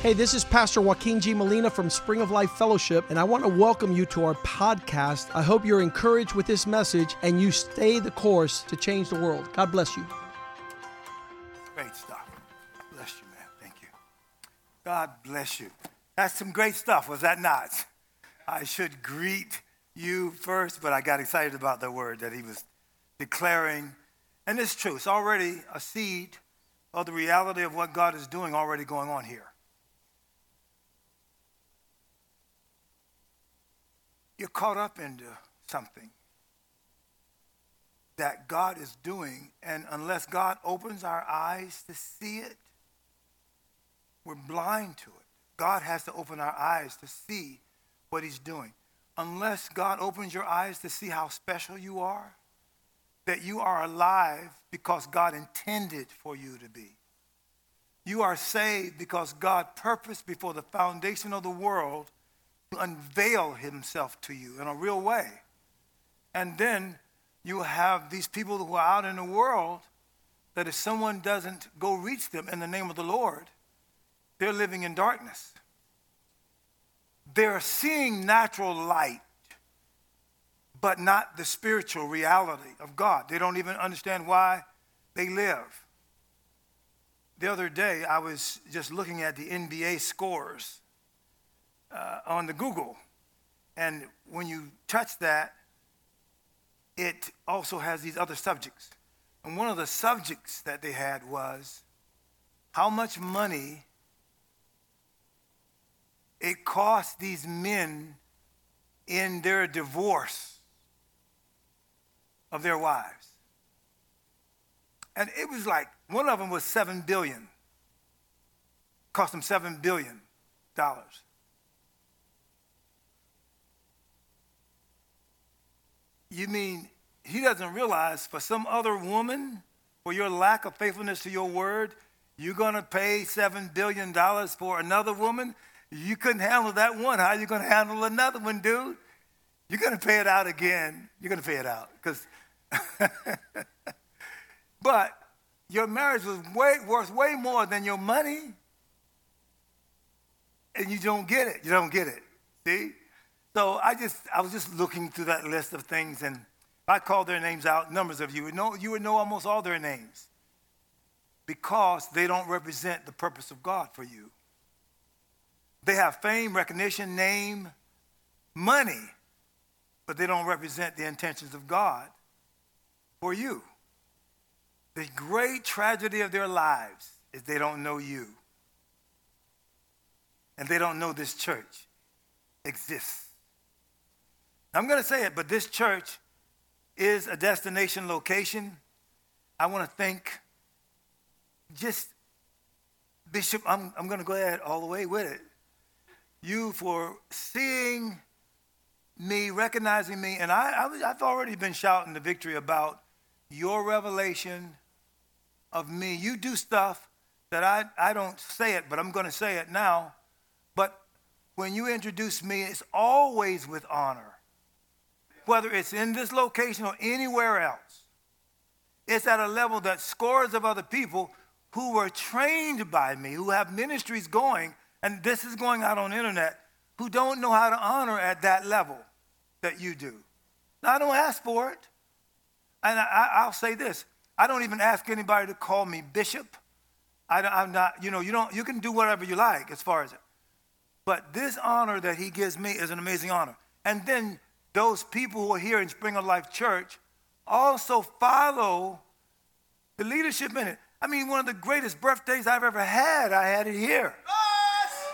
Hey, this is Pastor Joaquin G. Molina from Spring of Life Fellowship, and I want to welcome you to our podcast. I hope you're encouraged with this message and you stay the course to change the world. God bless you. Great stuff. Bless you, man. Thank you. God bless you. That's some great stuff, was that not? I should greet you first, but I got excited about the word that he was declaring. And it's true, it's already a seed of the reality of what God is doing already going on here. You're caught up into something that God is doing, and unless God opens our eyes to see it, we're blind to it. God has to open our eyes to see what He's doing. Unless God opens your eyes to see how special you are, that you are alive because God intended for you to be. You are saved because God purposed before the foundation of the world unveil himself to you in a real way. And then you have these people who are out in the world that if someone doesn't go reach them in the name of the Lord, they're living in darkness. They're seeing natural light, but not the spiritual reality of God. They don't even understand why they live. The other day, I was just looking at the NBA scores uh, on the Google. And when you touch that, it also has these other subjects. And one of the subjects that they had was how much money it cost these men in their divorce of their wives. And it was like one of them was 7 billion. Cost them 7 billion dollars. You mean he doesn't realize for some other woman, for your lack of faithfulness to your word, you're going to pay $7 billion for another woman? You couldn't handle that one. How are you going to handle another one, dude? You're going to pay it out again. You're going to pay it out. because. but your marriage was way, worth way more than your money. And you don't get it. You don't get it. See? So I just I was just looking through that list of things, and I called their names out. Numbers of you would know you would know almost all their names because they don't represent the purpose of God for you. They have fame, recognition, name, money, but they don't represent the intentions of God for you. The great tragedy of their lives is they don't know you. And they don't know this church exists. I'm going to say it, but this church is a destination location. I want to thank just Bishop, I'm, I'm going to go ahead all the way with it. You for seeing me, recognizing me, and I, I, I've already been shouting the victory about your revelation of me. You do stuff that I, I don't say it, but I'm going to say it now. But when you introduce me, it's always with honor whether it's in this location or anywhere else. It's at a level that scores of other people who were trained by me, who have ministries going, and this is going out on the internet, who don't know how to honor at that level that you do. Now, I don't ask for it. And I, will say this I don't even ask anybody to call me bishop. I, am not, you know, you, don't, you can do whatever you like as far as it. But this honor that he gives me is an amazing honor. And then those people who are here in Spring of Life Church also follow the leadership in it. I mean, one of the greatest birthdays I've ever had, I had it here. Yes!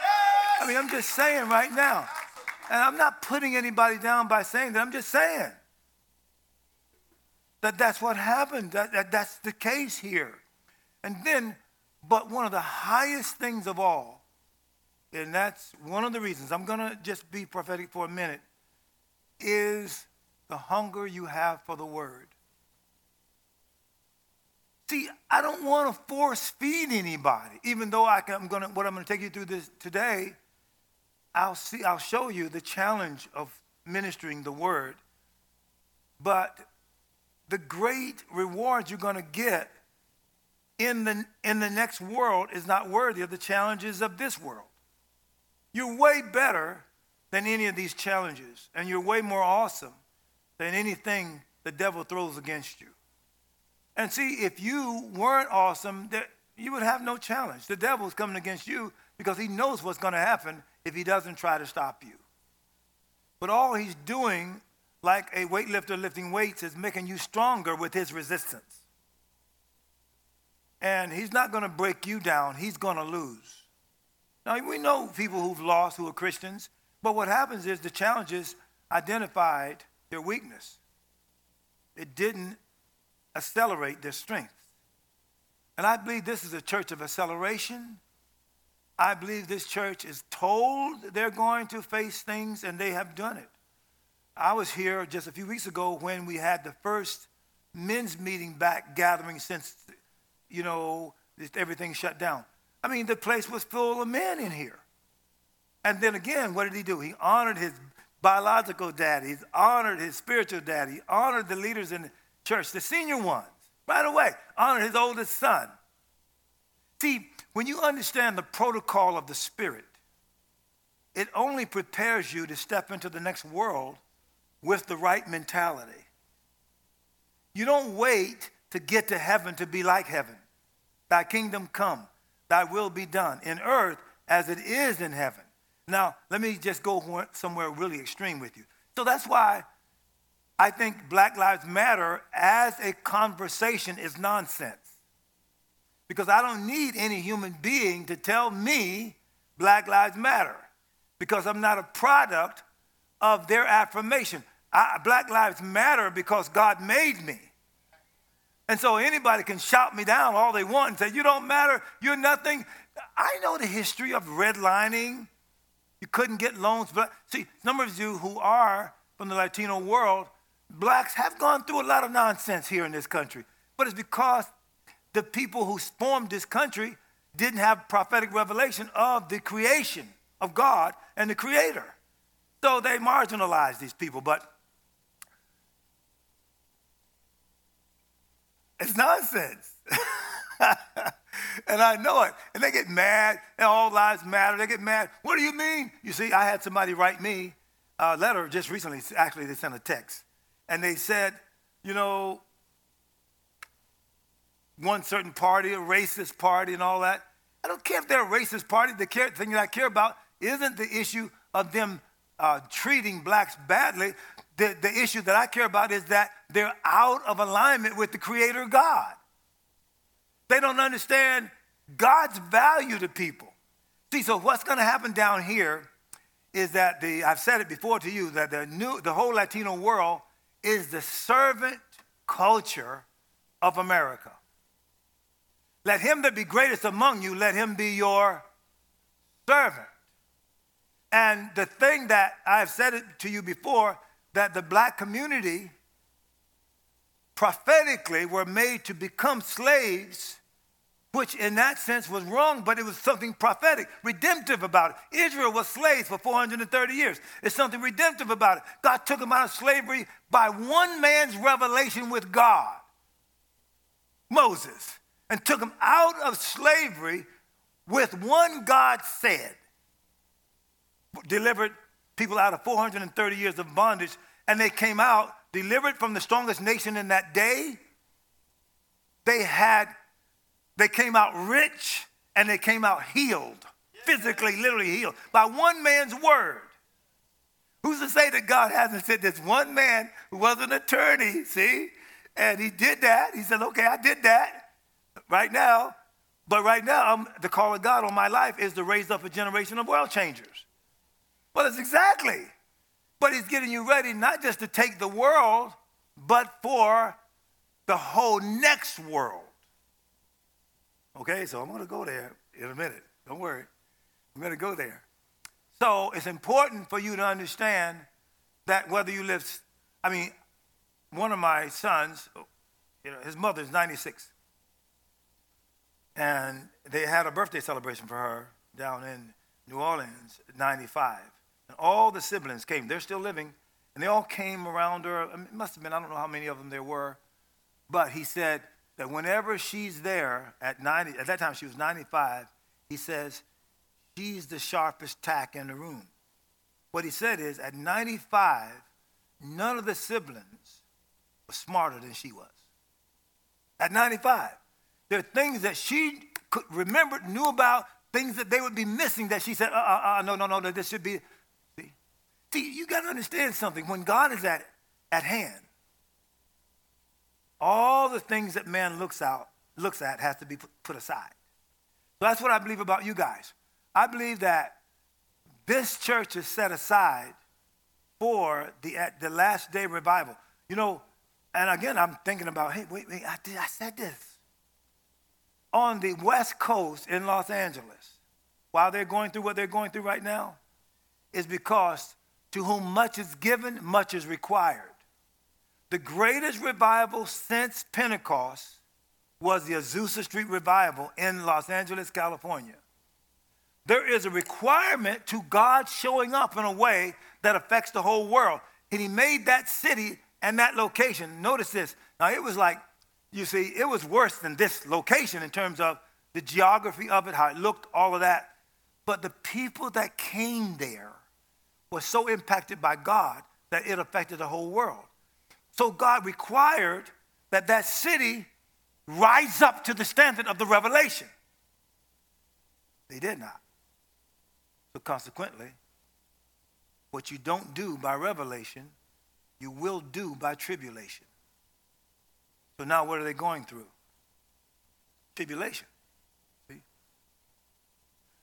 Yes! I mean, I'm just saying right now. And I'm not putting anybody down by saying that. I'm just saying that that's what happened. That, that that's the case here. And then, but one of the highest things of all, and that's one of the reasons, I'm going to just be prophetic for a minute is the hunger you have for the word. See, I don't want to force feed anybody, even though I can, I'm gonna, what I'm going to take you through this today, I'll, see, I'll show you the challenge of ministering the word. But the great reward you're going to get in the, in the next world is not worthy of the challenges of this world. You're way better than any of these challenges, and you're way more awesome than anything the devil throws against you. And see, if you weren't awesome, you would have no challenge. The devil's coming against you because he knows what's going to happen if he doesn't try to stop you. But all he's doing, like a weightlifter lifting weights, is making you stronger with his resistance. And he's not going to break you down, he's going to lose. Now, we know people who've lost who are Christians, but what happens is the challenges identified their weakness. It didn't accelerate their strength. And I believe this is a church of acceleration. I believe this church is told they're going to face things and they have done it. I was here just a few weeks ago when we had the first men's meeting back gathering since, you know, everything shut down. I mean, the place was full of men in here. And then again, what did he do? He honored his biological dad, he honored his spiritual dad, he honored the leaders in the church, the senior ones, right away, honored his oldest son. See, when you understand the protocol of the Spirit, it only prepares you to step into the next world with the right mentality. You don't wait to get to heaven to be like heaven. Thy kingdom come, thy will be done in earth as it is in heaven. Now, let me just go somewhere really extreme with you. So that's why I think Black Lives Matter as a conversation is nonsense because I don't need any human being to tell me Black Lives Matter because I'm not a product of their affirmation. I, Black Lives Matter because God made me. And so anybody can shout me down all they want and say, You don't matter, you're nothing. I know the history of redlining. You couldn't get loans. But see, some of you who are from the Latino world, blacks have gone through a lot of nonsense here in this country. But it's because the people who formed this country didn't have prophetic revelation of the creation of God and the Creator. So they marginalized these people. But it's nonsense. and I know it. And they get mad, and all lives matter. They get mad. What do you mean? You see, I had somebody write me a letter just recently. Actually, they sent a text. And they said, you know, one certain party, a racist party, and all that. I don't care if they're a racist party. The care, thing that I care about isn't the issue of them uh, treating blacks badly. The, the issue that I care about is that they're out of alignment with the Creator God. They don't understand God's value to people. See, so what's going to happen down here is that the I've said it before to you that the new the whole Latino world is the servant culture of America. Let him that be greatest among you, let him be your servant. And the thing that I've said it to you before, that the black community prophetically were made to become slaves, which in that sense was wrong, but it was something prophetic, redemptive about it. Israel was slaves for 430 years. It's something redemptive about it. God took them out of slavery by one man's revelation with God Moses and took them out of slavery with one God said. Delivered people out of 430 years of bondage, and they came out delivered from the strongest nation in that day. They had, they came out rich and they came out healed, physically, literally healed by one man's word. Who's to say that God hasn't said this one man who was an attorney, see? And he did that. He said, okay, I did that right now. But right now, I'm, the call of God on my life is to raise up a generation of world changers. Well, it's exactly. But he's getting you ready not just to take the world, but for the whole next world. Okay, so I'm going to go there in a minute. Don't worry. I'm going to go there. So it's important for you to understand that whether you live, I mean, one of my sons, oh, you know, his mother's 96. And they had a birthday celebration for her down in New Orleans, 95. And all the siblings came. They're still living. And they all came around her. It must have been, I don't know how many of them there were. But he said, that whenever she's there at 90, at that time she was 95, he says, she's the sharpest tack in the room. What he said is, at 95, none of the siblings were smarter than she was. At 95. There are things that she could remember, knew about, things that they would be missing that she said, uh, uh, uh, no, no, no, no, this should be. See, See you got to understand something. When God is at, at hand, all the things that man looks out looks at has to be put aside. So that's what I believe about you guys. I believe that this church is set aside for the, the last day revival. You know, and again, I'm thinking about, hey, wait, wait, I, did, I said this. On the West Coast in Los Angeles, while they're going through what they're going through right now, is because to whom much is given, much is required. The greatest revival since Pentecost was the Azusa Street Revival in Los Angeles, California. There is a requirement to God showing up in a way that affects the whole world. And He made that city and that location. Notice this. Now, it was like, you see, it was worse than this location in terms of the geography of it, how it looked, all of that. But the people that came there were so impacted by God that it affected the whole world. So God required that that city rise up to the standard of the revelation. They did not. So consequently, what you don't do by revelation, you will do by tribulation. So now what are they going through? Tribulation. See?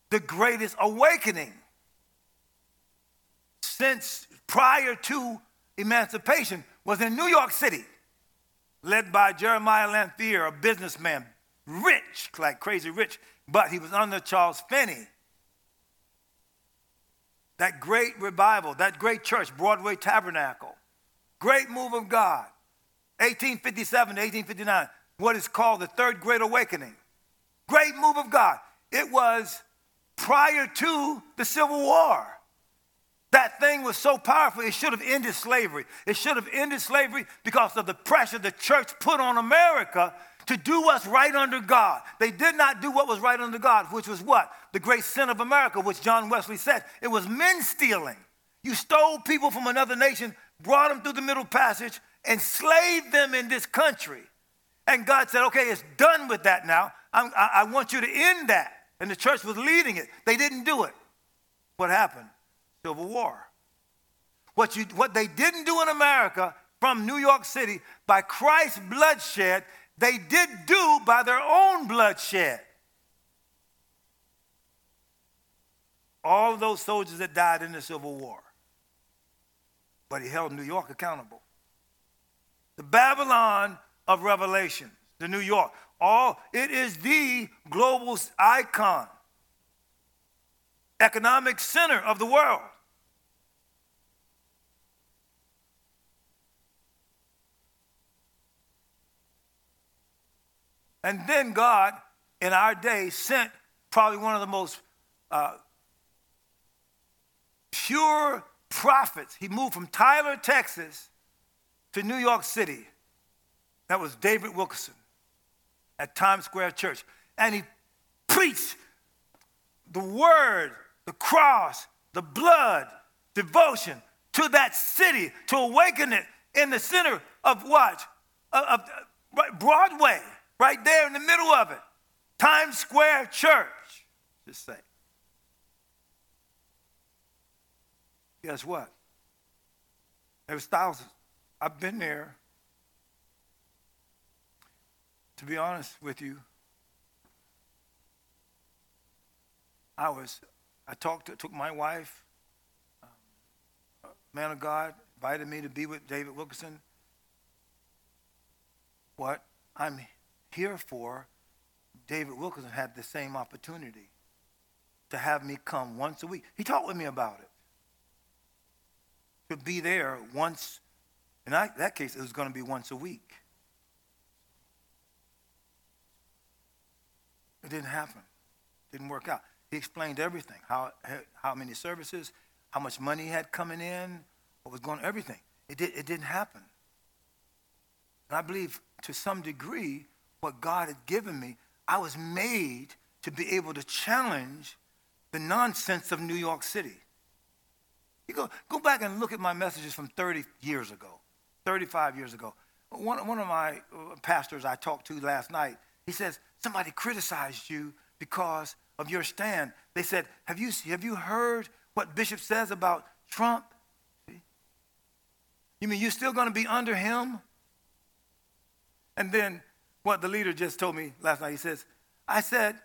The greatest awakening since prior to emancipation was in New York City, led by Jeremiah Lanphier, a businessman, rich, like crazy rich, but he was under Charles Finney. That great revival, that great church, Broadway Tabernacle, great move of God, 1857 to 1859, what is called the Third Great Awakening. Great move of God. It was prior to the Civil War. That thing was so powerful, it should have ended slavery. It should have ended slavery because of the pressure the church put on America to do what's right under God. They did not do what was right under God, which was what? The great sin of America, which John Wesley said. It was men stealing. You stole people from another nation, brought them through the Middle Passage, enslaved them in this country. And God said, okay, it's done with that now. I, I want you to end that. And the church was leading it. They didn't do it. What happened? Civil War. What, you, what they didn't do in America from New York City by Christ's bloodshed, they did do by their own bloodshed. All those soldiers that died in the Civil War. But he held New York accountable. The Babylon of Revelation, the New York, all it is the global icon, economic center of the world. And then God, in our day, sent probably one of the most uh, pure prophets. He moved from Tyler, Texas to New York City. That was David Wilkerson at Times Square Church. And he preached the word, the cross, the blood, devotion to that city, to awaken it in the center of what? Of, of Broadway right there in the middle of it. Times Square Church, just say. Guess what? There was thousands. I've been there. To be honest with you, I was, I talked to, took my wife, um, man of God, invited me to be with David Wilkerson. What? I'm here for, David Wilkerson had the same opportunity to have me come once a week. He talked with me about it. To be there once, in that case, it was going to be once a week. It didn't happen. Didn't work out. He explained everything how, how many services, how much money had coming in, what was going everything. It, did, it didn't happen. And I believe to some degree, what God had given me, I was made to be able to challenge the nonsense of New York City. You go, go back and look at my messages from 30 years ago, 35 years ago. One, one of my uh, pastors I talked to last night, he says, somebody criticized you because of your stand. They said, have you, have you heard what Bishop says about Trump? You mean you're still going to be under him? And then what the leader just told me last night, he says, I said,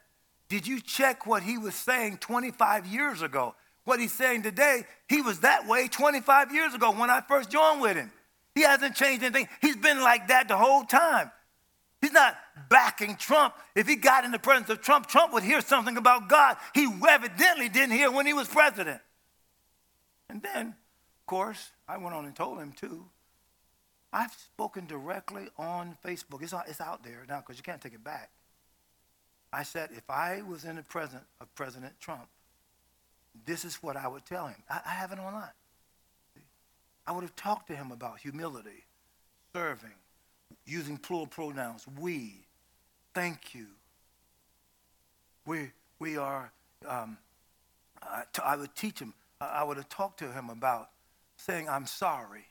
did you check what he was saying 25 years ago? What he's saying today, he was that way 25 years ago when I first joined with him. He hasn't changed anything. He's been like that the whole time. He's not backing Trump. If he got in the presence of Trump, Trump would hear something about God he evidently didn't hear when he was president. And then, of course, I went on and told him too. I've spoken directly on Facebook. It's, it's out there now because you can't take it back. I said, if I was in the presence of President Trump, this is what I would tell him. I, I have it online. I would have talked to him about humility, serving, using plural pronouns, we, thank you. We, we are, um, I, t- I would teach him, I would have talked to him about saying, I'm sorry,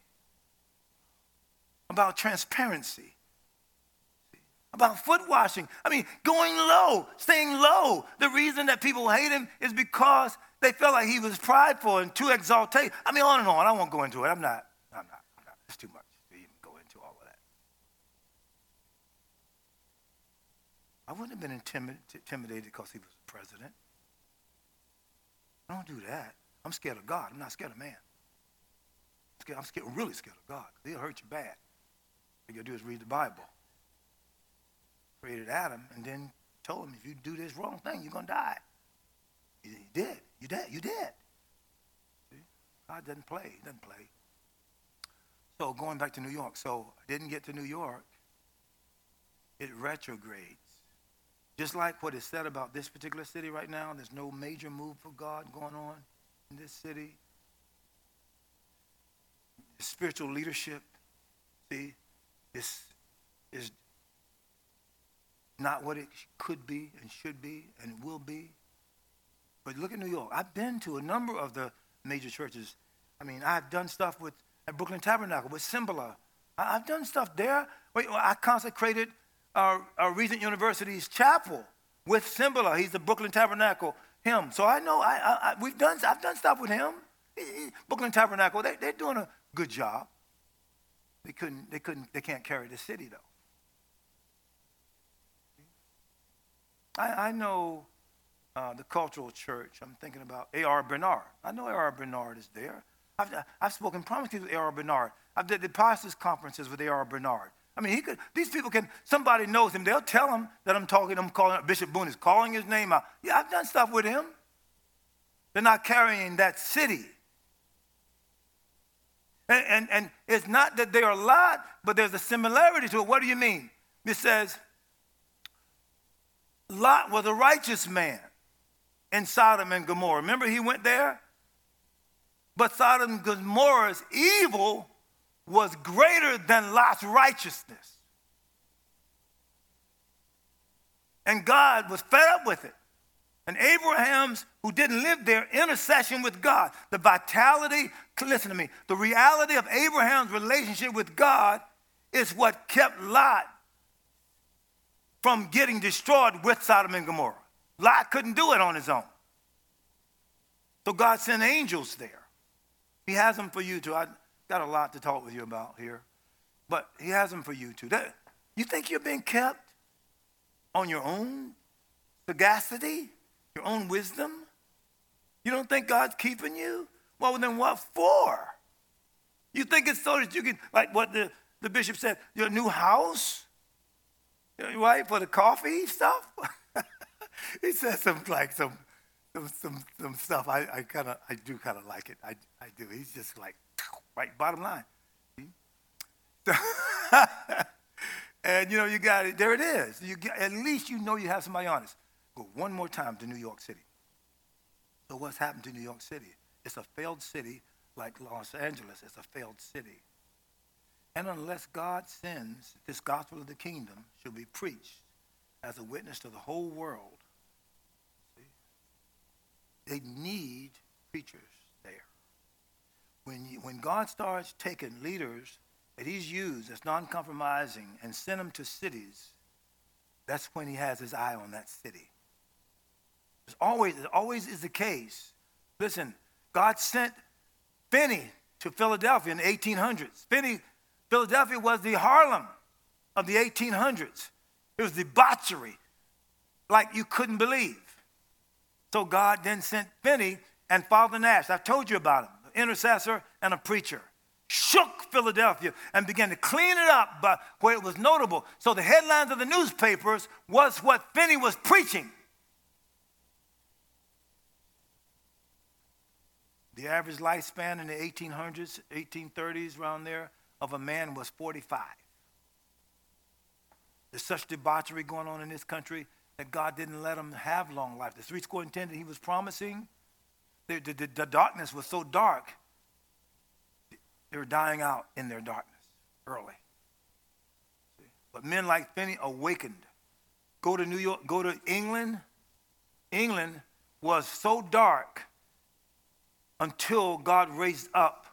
about transparency, about foot washing. I mean, going low, staying low. The reason that people hate him is because they felt like he was prideful and too exalted. I mean, on and on. I won't go into it. I'm not. I'm not. I'm not. It's too much to even go into all of that. I wouldn't have been intimidated because he was president. I don't do that. I'm scared of God. I'm not scared of man. I'm, scared, I'm scared, really scared of God. He'll hurt you bad. You gotta do is read the Bible created Adam and then told him, if you do this wrong thing, you're to die. He did. You did. You did. See? God doesn't play. He doesn't play. So going back to New York. So I didn't get to New York. It retrogrades. Just like what is said about this particular city right now, there's no major move for God going on in this city. Spiritual leadership, see, is, is not what it could be and should be and will be. But look at New York. I've been to a number of the major churches. I mean, I've done stuff with at Brooklyn Tabernacle with Cymbala. I, have done stuff there. Wait, I consecrated our, our Regent University's chapel with Cymbala. He's the Brooklyn Tabernacle him. So I know I, I, we've done. I've done stuff with him. Brooklyn Tabernacle. They, they're doing a good job. They couldn't. They couldn't. They can't carry the city though. I, I know uh, the cultural church. I'm thinking about A.R. Bernard. I know A.R. Bernard is there. I've, I've spoken prominently with A.R. Bernard. I've did the pastors' conferences with A.R. Bernard. I mean, he could, these people can, somebody knows him. They'll tell him that I'm talking, I'm calling, Bishop Boone is calling his name out. Yeah, I've done stuff with him. They're not carrying that city. And, and, and it's not that they're a lot, but there's a similarity to it. What do you mean? It says, Lot was a righteous man in Sodom and Gomorrah. Remember, he went there? But Sodom and Gomorrah's evil was greater than Lot's righteousness. And God was fed up with it. And Abraham's, who didn't live there, intercession with God, the vitality, listen to me, the reality of Abraham's relationship with God is what kept Lot from getting destroyed with Sodom and Gomorrah. Lot couldn't do it on his own. So God sent angels there. He has them for you too. I got a lot to talk with you about here, but He has them for you too. That, you think you're being kept on your own sagacity, your own wisdom? You don't think God's keeping you? Well, then what for? You think it's so that you can, like what the, the bishop said, your new house? right, for the coffee stuff. he said some like some some some, some stuff. I, I kind of I do kind of like it. I I do. He's just like right bottom line. and you know you got it. There it is. You get, at least you know you have somebody honest. Go one more time to New York City. So what's happened to New York City? It's a failed city like Los Angeles. It's a failed city. And unless God sends, this gospel of the kingdom shall be preached as a witness to the whole world. See? They need preachers there. When, you, when God starts taking leaders that he's used as non-compromising and send them to cities, that's when he has his eye on that city. It's always, it always is the case. Listen, God sent Finney to Philadelphia in the 1800s. Finney, Philadelphia was the Harlem of the 1800s. It was debauchery like you couldn't believe. So God then sent Finney and Father Nash. I've told you about him, an intercessor and a preacher. Shook Philadelphia and began to clean it up but where it was notable. So the headlines of the newspapers was what Finney was preaching. The average lifespan in the 1800s, 1830s, around there, of a man was 45. There's such debauchery going on in this country that God didn't let him have long life. The three score and ten that he was promising, the, the, the darkness was so dark, they were dying out in their darkness early. But men like Finney awakened. Go to New York, go to England. England was so dark until God raised up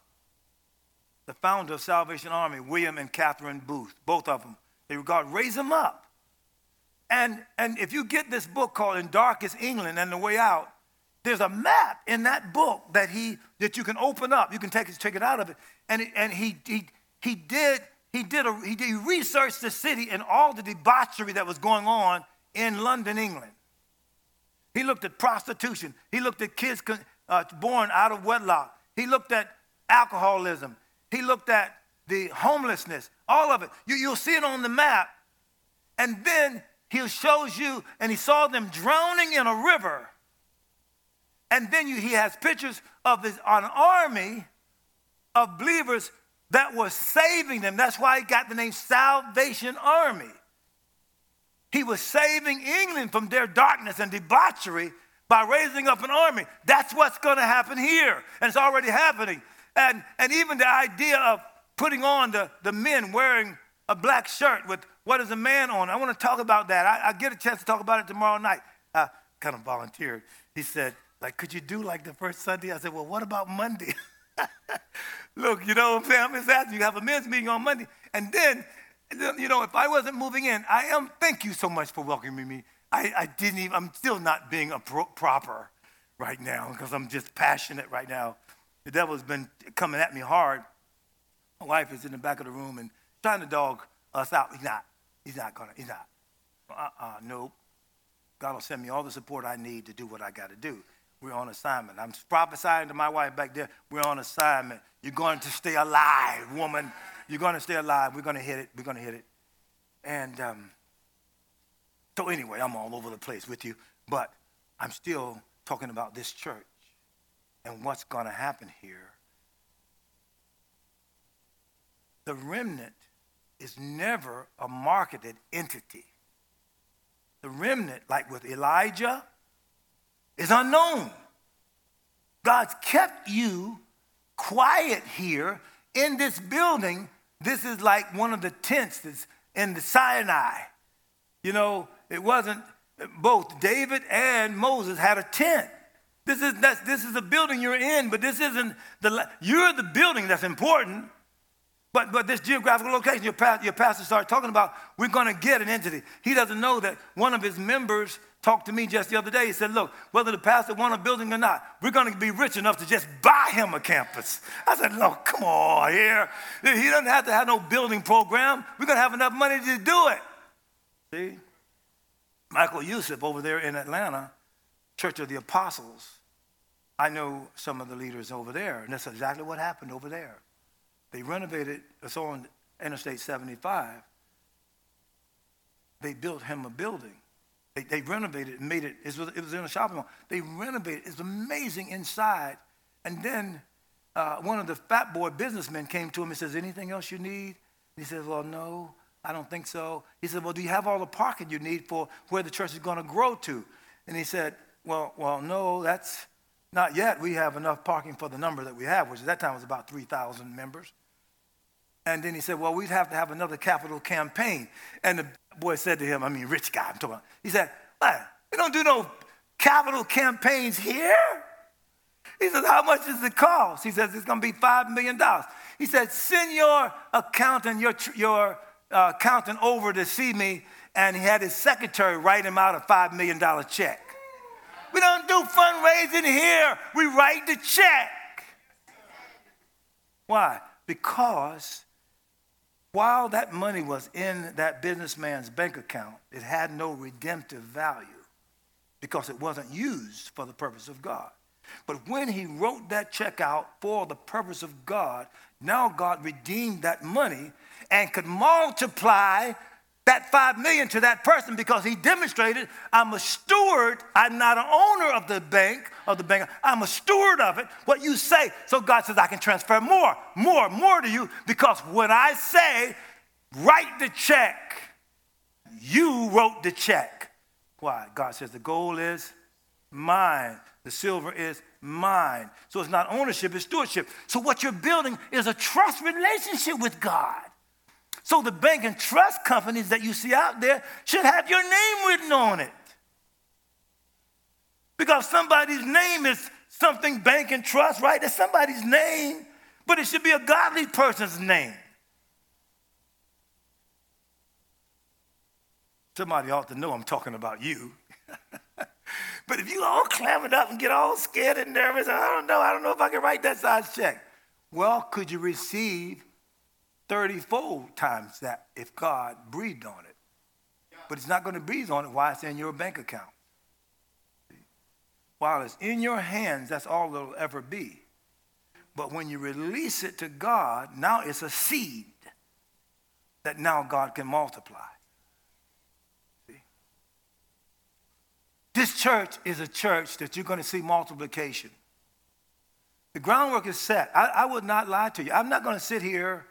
the founder of Salvation Army, William and Catherine Booth, both of them. They God raised them up. And, and if you get this book called In Darkest England and the Way Out, there's a map in that book that he that you can open up. You can take it, take it out of it. And, and he, he, he did he did a, he, did, he researched the city and all the debauchery that was going on in London, England. He looked at prostitution. He looked at kids uh, born out of wedlock. He looked at alcoholism. He looked at the homelessness, all of it. You, you'll see it on the map. And then he shows you, and he saw them drowning in a river. And then you, he has pictures of this, an army of believers that was saving them. That's why he got the name Salvation Army. He was saving England from their darkness and debauchery by raising up an army. That's what's going to happen here. And it's already happening. And, and even the idea of putting on the, the men wearing a black shirt with what is a man on. I want to talk about that. I, I get a chance to talk about it tomorrow night. I kind of volunteered. He said, like, could you do like the first Sunday? I said, well, what about Monday? Look, you know? I'm just asking you have a men's meeting on Monday. And then, you know, if I wasn't moving in, I am, thank you so much for welcoming me. I, I didn't even, I'm still not being a pro- proper right now because I'm just passionate right now. The devil's been coming at me hard. My wife is in the back of the room and trying to dog us out. He's not. He's not gonna. He's not. Uh-uh. Nope. God will send me all the support I need to do what I got to do. We're on assignment. I'm prophesying to my wife back there. We're on assignment. You're going to stay alive, woman. You're going to stay alive. We're going to hit it. We're going to hit it. And um, so, anyway, I'm all over the place with you, but I'm still talking about this church and what's going to happen here the remnant is never a marketed entity. The remnant, like with Elijah, is unknown. God's kept you quiet here in this building. This is like one of the tents that's in the Sinai. You know, it wasn't both David and Moses had a tent. This is this is the building you're in, but this isn't the you're the building that's important. But, but this geographical location, your, pastor, your pastor started talking about, we're going to get an entity. He doesn't know that one of his members talked to me just the other day. He said, look, whether the pastor want a building or not, we're going to be rich enough to just buy him a campus. I said, look, come on here. He doesn't have to have no building program. We're going to have enough money to do it. See? Michael Youssef over there in Atlanta, Church of the Apostles. I know some of the leaders over there, and that's exactly what happened over there. They renovated, it's on Interstate 75. They built him a building. They, they renovated and made it, it was, it was in a shopping mall. They renovated, it's amazing inside. And then uh, one of the fat boy businessmen came to him and says, anything else you need? And he says, well, no, I don't think so. He said, well, do you have all the parking you need for where the church is going to grow to? And he said, well, well, no, that's not yet. We have enough parking for the number that we have, which at that time was about 3,000 members. And then he said, Well, we'd have to have another capital campaign. And the boy said to him, I mean, rich guy, I'm talking about, he said, What? We don't do no capital campaigns here. He says, How much does it cost? He says, It's going to be $5 million. He said, Send your accountant, your, your uh, accountant over to see me. And he had his secretary write him out a $5 million check. We don't do fundraising here, we write the check. Why? Because while that money was in that businessman's bank account, it had no redemptive value because it wasn't used for the purpose of God. But when he wrote that check out for the purpose of God, now God redeemed that money and could multiply that five million to that person because he demonstrated I'm a steward. I'm not an owner of the bank of the bank. I'm a steward of it. What you say. So God says I can transfer more, more, more to you because when I say write the check, you wrote the check. Why? God says the gold is mine. The silver is mine. So it's not ownership, it's stewardship. So what you're building is a trust relationship with God. So the bank and trust companies that you see out there should have your name written on it. Because somebody's name is something bank and trust, right? That's somebody's name, but it should be a godly person's name. Somebody ought to know I'm talking about you. but if you all clamor up and get all scared and nervous, I don't know, I don't know if I can write that size check. Well, could you receive 30 fold times that if God breathed on it. But it's not going to breathe on it while it's in your bank account. While it's in your hands, that's all it'll ever be. But when you release it to God, now it's a seed that now God can multiply. See? This church is a church that you're going to see multiplication. The groundwork is set. I, I would not lie to you. I'm not going to sit here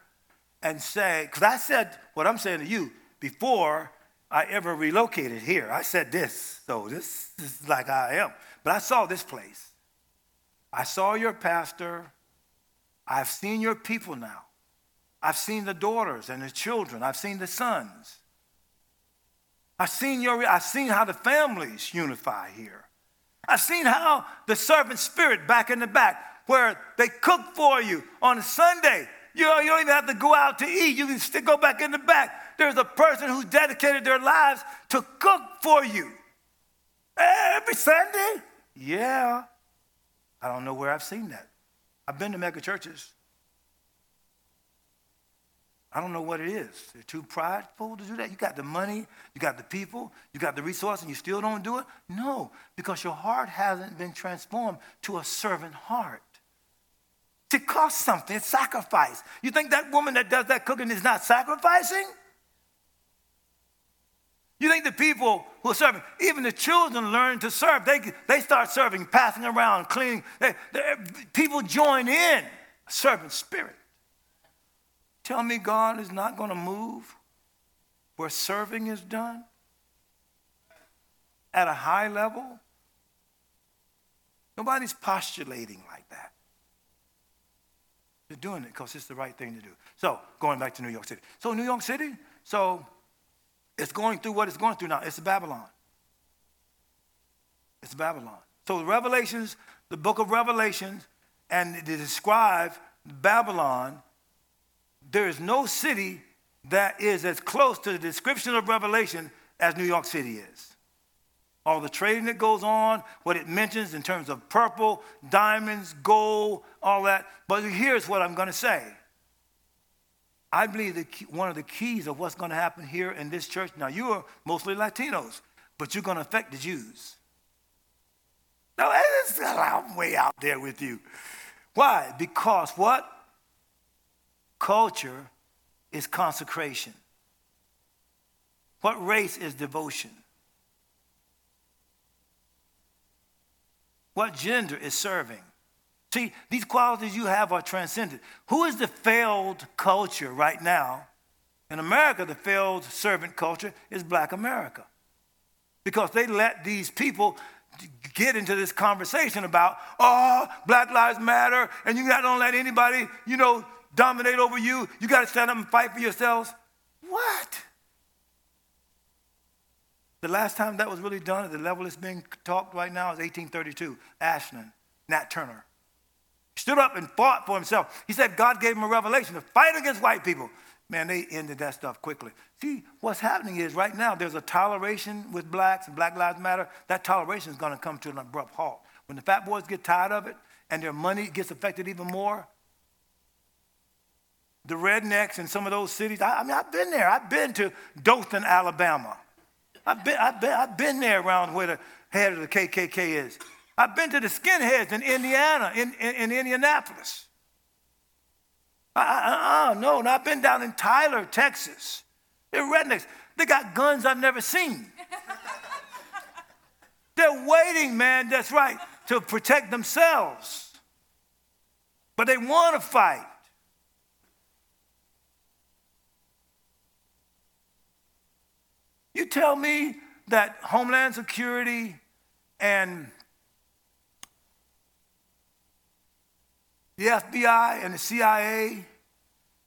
and say, because I said what I'm saying to you before I ever relocated here. I said this, so this, this is like I am. But I saw this place. I saw your pastor. I've seen your people now. I've seen the daughters and the children. I've seen the sons. I've seen, your, I've seen how the families unify here. I've seen how the servant spirit back in the back, where they cook for you on a Sunday you, know, you don't even have to go out to eat. You can still go back in the back. There's a person who's dedicated their lives to cook for you. Every Sunday? Yeah. I don't know where I've seen that. I've been to mega churches. I don't know what it is. They're too prideful to do that. You got the money, you got the people, you got the resource, and you still don't do it? No, because your heart hasn't been transformed to a servant heart. It costs something, it's sacrifice. You think that woman that does that cooking is not sacrificing? You think the people who are serving, even the children learn to serve. They, they start serving, passing around, cleaning. They, people join in servant spirit. Tell me God is not going to move where serving is done at a high level? Nobody's postulating like that. They're doing it because it's the right thing to do. So, going back to New York City. So, New York City, so it's going through what it's going through now. It's Babylon. It's Babylon. So, the Revelations, the book of Revelations, and they describe Babylon, there is no city that is as close to the description of Revelation as New York City is all the trading that goes on, what it mentions in terms of purple, diamonds, gold, all that. But here's what I'm going to say. I believe that one of the keys of what's going to happen here in this church, now you are mostly Latinos, but you're going to affect the Jews. Now, I'm way out there with you. Why? Because what? Culture is consecration. What race is devotion? What gender is serving? See, these qualities you have are transcendent. Who is the failed culture right now? In America, the failed servant culture is black America. Because they let these people get into this conversation about, oh, Black Lives Matter, and you don't let anybody, you know, dominate over you. You got to stand up and fight for yourselves. What? The last time that was really done at the level it's being talked right now is 1832. Ashland, Nat Turner. He stood up and fought for himself. He said God gave him a revelation to fight against white people. Man, they ended that stuff quickly. See, what's happening is right now there's a toleration with blacks and Black Lives Matter. That toleration is going to come to an abrupt halt. When the fat boys get tired of it and their money gets affected even more, the rednecks in some of those cities, I, I mean, I've been there. I've been to Dothan, Alabama. I've been, I've, been, I've been there around where the head of the KKK is. I've been to the skinheads in Indiana, in, in, in Indianapolis. Uh, uh, uh, no, and I've been down in Tyler, Texas. They're rednecks. They got guns I've never seen. They're waiting, man, that's right, to protect themselves. But they want to fight. You tell me that Homeland Security and the FBI and the CIA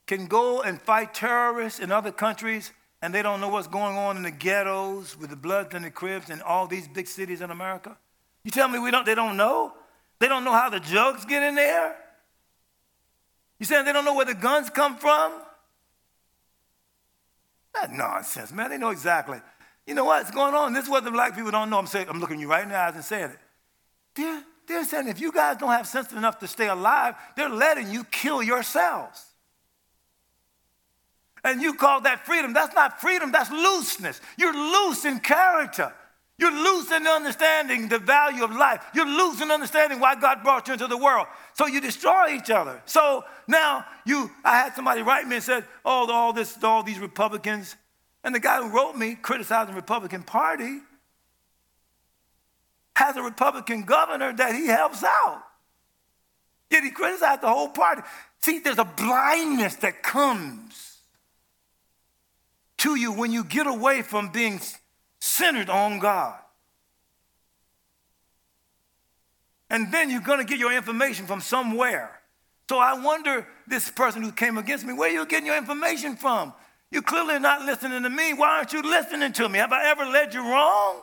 can go and fight terrorists in other countries and they don't know what's going on in the ghettos with the Bloods and the Crips and all these big cities in America? You tell me we don't, they don't know? They don't know how the drugs get in there? You saying they don't know where the guns come from? Nonsense, man. They know exactly. You know what's going on? This is what the black people don't know. I'm saying, I'm looking you right in the eyes and saying it. They're saying if you guys don't have sense enough to stay alive, they're letting you kill yourselves. And you call that freedom. That's not freedom, that's looseness. You're loose in character. You're losing in understanding the value of life. You're losing in understanding why God brought you into the world. So you destroy each other. So now you, I had somebody write me and said, oh, all this, all these Republicans. And the guy who wrote me criticizing the Republican Party has a Republican governor that he helps out. Yet he criticized the whole party. See, there's a blindness that comes to you when you get away from being centered on God. And then you're going to get your information from somewhere. So I wonder, this person who came against me, where are you getting your information from? You're clearly not listening to me. Why aren't you listening to me? Have I ever led you wrong?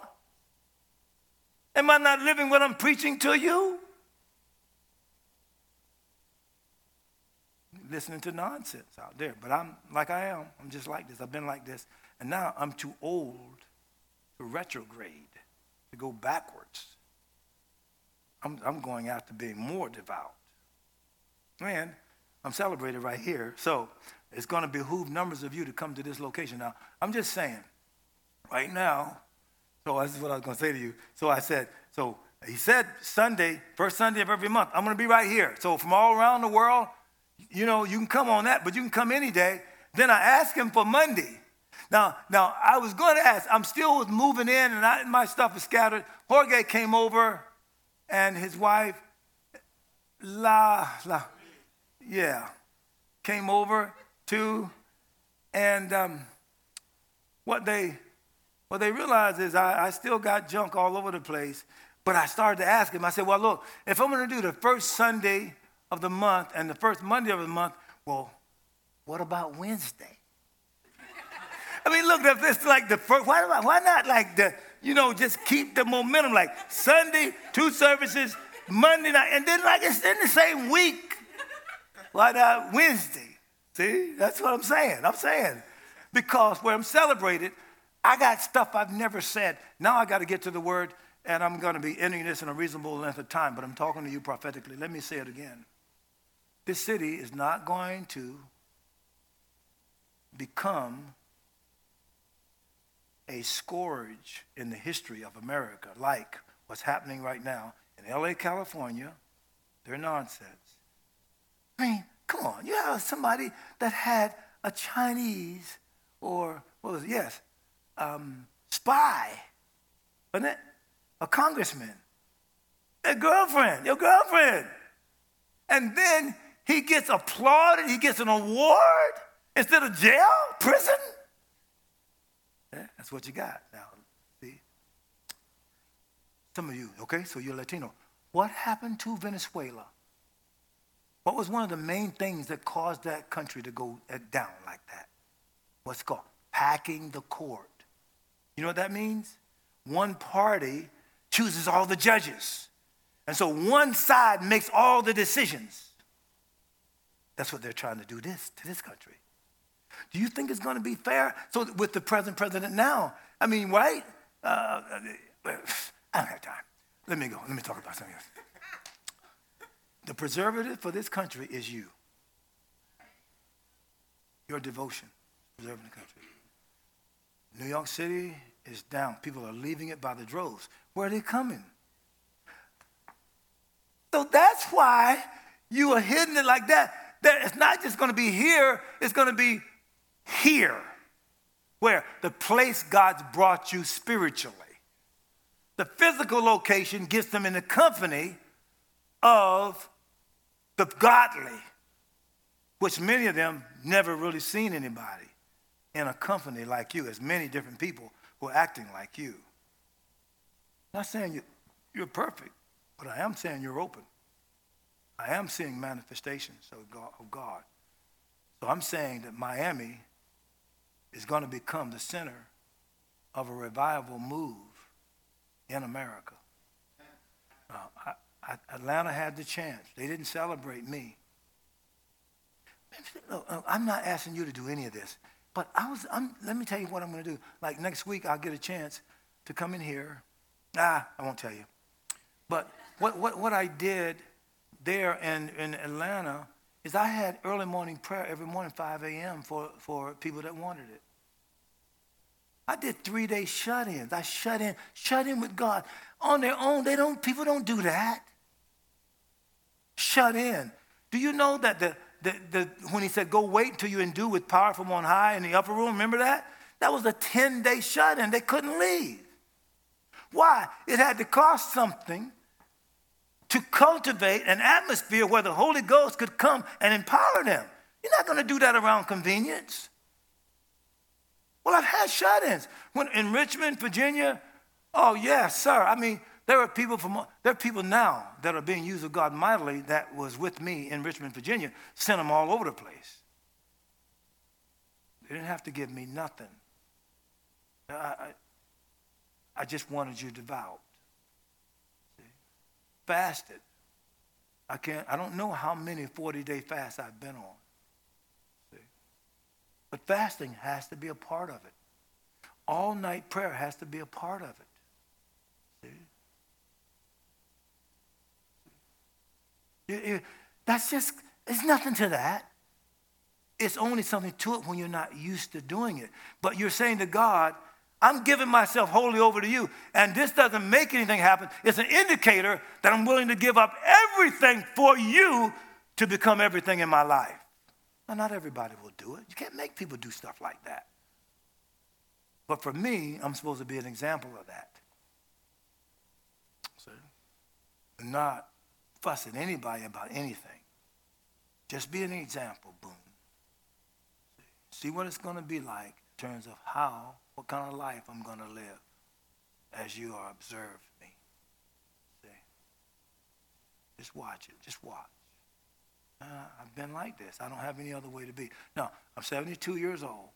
Am I not living what I'm preaching to you? Listening to nonsense out there. But I'm like I am. I'm just like this. I've been like this. And now I'm too old to retrograde, to go backwards. I'm, I'm going after being more devout. And I'm celebrated right here. So it's going to behoove numbers of you to come to this location. Now, I'm just saying, right now, so this is what I was going to say to you. So I said, so he said Sunday, first Sunday of every month, I'm going to be right here. So from all around the world, you know, you can come on that, but you can come any day. Then I asked him for Monday. Now, now I was going to ask. I'm still moving in, and I, my stuff is scattered. Jorge came over, and his wife, La La, yeah, came over too. And um, what they what they realized is I, I still got junk all over the place. But I started to ask him, I said, well, look, if I'm going to do the first Sunday of the month and the first Monday of the month, well, what about Wednesday? I mean, look, if it's like the first, why, why not like the, you know, just keep the momentum like Sunday, two services, Monday night, and then like it's in the same week. Why not Wednesday? See, that's what I'm saying. I'm saying because where I'm celebrated, I got stuff I've never said. Now I got to get to the word, and I'm going to be ending this in a reasonable length of time, but I'm talking to you prophetically. Let me say it again. This city is not going to become a scourge in the history of America, like what's happening right now in LA, California. They're nonsense. I mean, come on. You have somebody that had a Chinese or, what was it? Yes, um, spy, wasn't it? A congressman, a girlfriend, your girlfriend. And then he gets applauded, he gets an award instead of jail, prison. Yeah, that's what you got now. See? Some of you, okay, so you're Latino. What happened to Venezuela? What was one of the main things that caused that country to go uh, down like that? What's called packing the court. You know what that means? One party chooses all the judges. And so one side makes all the decisions. That's what they're trying to do this to this country. Do you think it's going to be fair? So with the present president now, I mean, right? Uh, uh I don't have time. Let me go. Let me talk about something else. The preservative for this country is you. Your devotion, preserving the country. New York City is down. People are leaving it by the droves. Where are they coming? So that's why you are hitting it like that. That it's not just going to be here, it's going to be here. Where? The place God's brought you spiritually. The physical location gets them in the company of the godly, which many of them never really seen anybody in a company like you, as many different people who are acting like you. I'm not saying you, you're perfect, but I am saying you're open. I am seeing manifestations of God, of God. So I'm saying that Miami is going to become the center of a revival move in America. Uh, I, I, Atlanta had the chance. They didn't celebrate me. I'm not asking you to do any of this, but I was. I'm, let me tell you what I'm going to do. Like next week, I'll get a chance to come in here. Ah, I won't tell you. But what, what, what I did there in, in Atlanta is I had early morning prayer every morning, 5 a.m., for, for people that wanted it. I did three day shut ins. I shut in, shut in with God. On their own, they don't, people don't do that. Shut in. Do you know that the, the, the, when he said, go wait until you endue with power from on high in the upper room, remember that? That was a 10 day shut in. They couldn't leave. Why? It had to cost something to cultivate an atmosphere where the Holy Ghost could come and empower them. You're not going to do that around convenience. Well, I've had shut-ins. When in Richmond, Virginia, oh yes, sir. I mean, there are people from there are people now that are being used of God mightily that was with me in Richmond, Virginia, sent them all over the place. They didn't have to give me nothing. I, I, I just wanted you devout. See? Fasted. I can't, I don't know how many 40-day fasts I've been on. But fasting has to be a part of it. All night prayer has to be a part of it. See? that's just, there's nothing to that. It's only something to it when you're not used to doing it. But you're saying to God, I'm giving myself wholly over to you. And this doesn't make anything happen. It's an indicator that I'm willing to give up everything for you to become everything in my life. Now, not everybody will do it. You can't make people do stuff like that. But for me, I'm supposed to be an example of that. See? Not fussing anybody about anything. Just be an example, boom. See what it's going to be like in terms of how, what kind of life I'm going to live as you are observed me. See? Just watch it. Just watch. Uh, I've been like this. I don't have any other way to be. No, I'm 72 years old,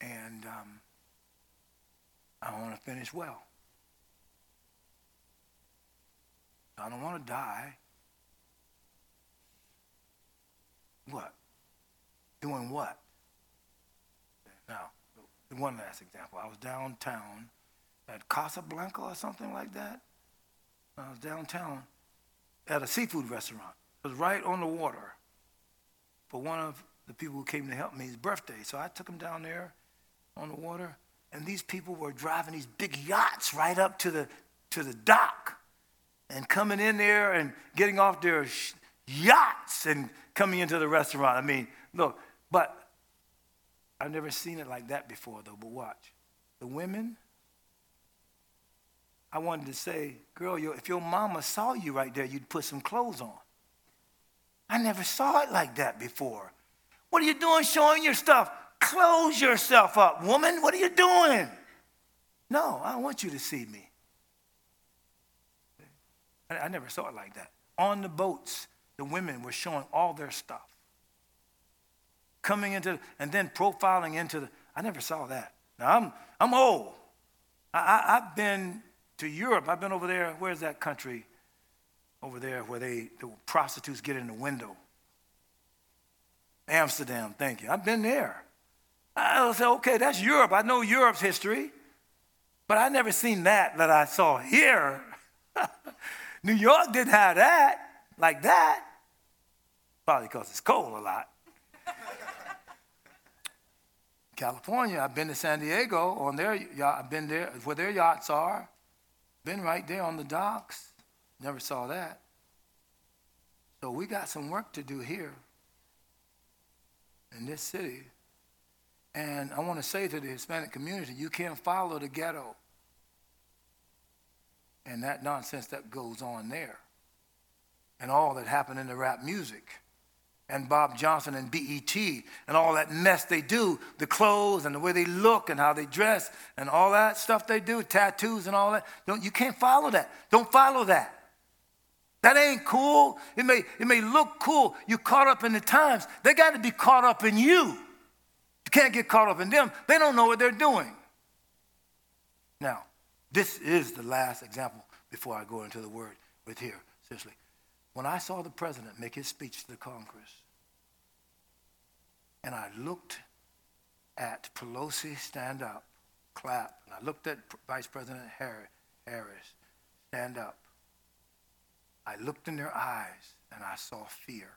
and um, I want to finish well. I don't want to die. What? Doing what? Now, one last example. I was downtown at Casablanca or something like that. I was downtown at a seafood restaurant was right on the water for one of the people who came to help me, his birthday. So I took him down there on the water, and these people were driving these big yachts right up to the, to the dock and coming in there and getting off their sh- yachts and coming into the restaurant. I mean, look, but I've never seen it like that before, though. But watch. The women, I wanted to say, girl, if your mama saw you right there, you'd put some clothes on. I never saw it like that before. What are you doing showing your stuff? Close yourself up, woman. What are you doing? No, I want you to see me. I, I never saw it like that. On the boats, the women were showing all their stuff. Coming into, and then profiling into the, I never saw that. Now, I'm, I'm old. I, I, I've been to Europe. I've been over there. Where's that country over there where they, the prostitutes get in the window? Amsterdam, thank you. I've been there. I say, okay, that's Europe. I know Europe's history, but I never seen that that I saw here. New York didn't have that like that. Probably because it's cold a lot. California, I've been to San Diego on their yacht. I've been there where their yachts are. Been right there on the docks. Never saw that. So we got some work to do here in this city. And I want to say to the Hispanic community, you can't follow the ghetto and that nonsense that goes on there and all that happened in the rap music and Bob Johnson and BET and all that mess they do, the clothes and the way they look and how they dress and all that stuff they do, tattoos and all that. Don't, you can't follow that. Don't follow that. That ain't cool. It may, it may look cool. You're caught up in the times. They got to be caught up in you. You can't get caught up in them. They don't know what they're doing. Now, this is the last example before I go into the word with here, seriously. When I saw the president make his speech to the Congress, and I looked at Pelosi stand up, clap, and I looked at Vice President Harris stand up, I looked in their eyes and I saw fear.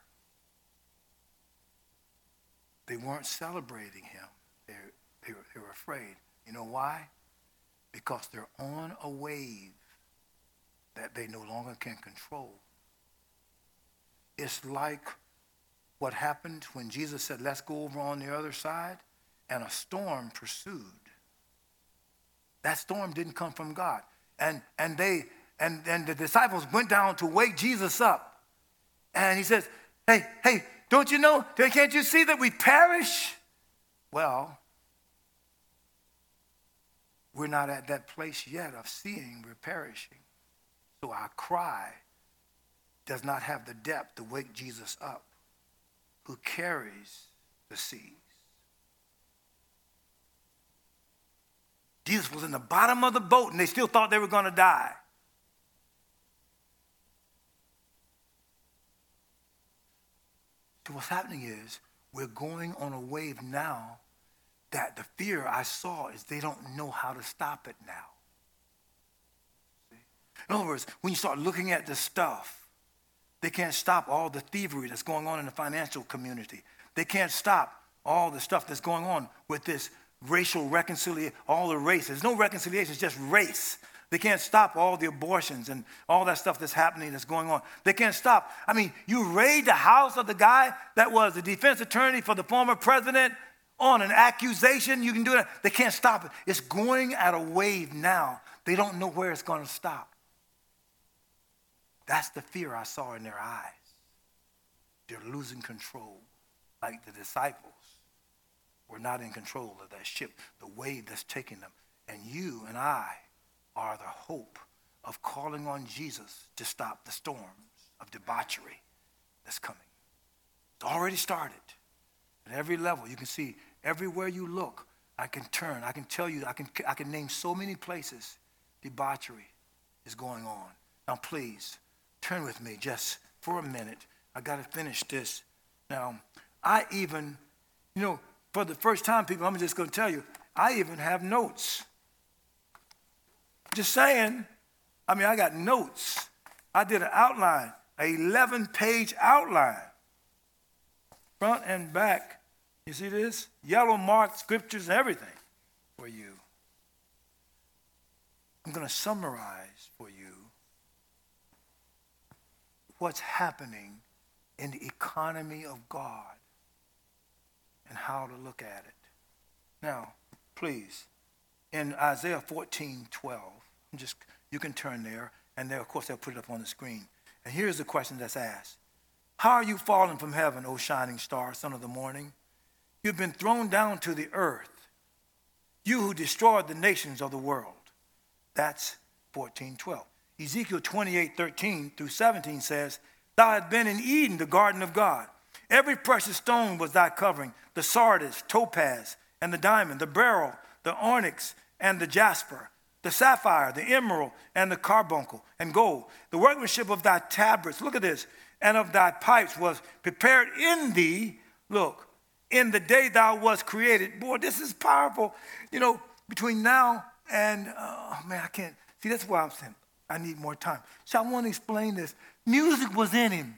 They weren't celebrating him. They, they, were, they were afraid. You know why? Because they're on a wave that they no longer can control. It's like what happened when Jesus said, Let's go over on the other side, and a storm pursued. That storm didn't come from God. And, and they and, and the disciples went down to wake Jesus up. And he says, Hey, hey, don't you know? Can't you see that we perish? Well, we're not at that place yet of seeing we're perishing. So our cry does not have the depth to wake Jesus up, who carries the seas. Jesus was in the bottom of the boat and they still thought they were going to die. So what's happening is we're going on a wave now that the fear I saw is they don't know how to stop it now. In other words, when you start looking at the stuff, they can't stop all the thievery that's going on in the financial community. They can't stop all the stuff that's going on with this racial reconciliation, all the race. There's no reconciliation, it's just race. They can't stop all the abortions and all that stuff that's happening, that's going on. They can't stop. I mean, you raid the house of the guy that was the defense attorney for the former president on an accusation. You can do that. They can't stop it. It's going at a wave now. They don't know where it's going to stop. That's the fear I saw in their eyes. They're losing control, like the disciples were not in control of that ship, the wave that's taking them. And you and I are the hope of calling on Jesus to stop the storms of debauchery that's coming. It's already started. At every level, you can see everywhere you look, I can turn. I can tell you, I can, I can name so many places debauchery is going on. Now, please, turn with me just for a minute. I got to finish this. Now, I even, you know, for the first time, people, I'm just going to tell you, I even have notes. Just saying. I mean, I got notes. I did an outline, an 11 page outline, front and back. You see this? Yellow marked scriptures and everything for you. I'm going to summarize for you what's happening in the economy of God and how to look at it. Now, please, in Isaiah 14 12, just you can turn there, and there, of course, they'll put it up on the screen. And here's the question that's asked How are you fallen from heaven, O shining star, son of the morning? You've been thrown down to the earth, you who destroyed the nations of the world. That's 1412. Ezekiel 28 13 through 17 says, Thou hast been in Eden, the garden of God. Every precious stone was thy covering the sardius, topaz, and the diamond, the beryl, the onyx, and the jasper, the sapphire, the emerald, and the carbuncle, and gold. The workmanship of thy tabrets, look at this, and of thy pipes was prepared in thee, look, in the day thou was created. Boy, this is powerful. You know, between now and, oh man, I can't. See, that's why I'm saying I need more time. So I want to explain this. Music was in him.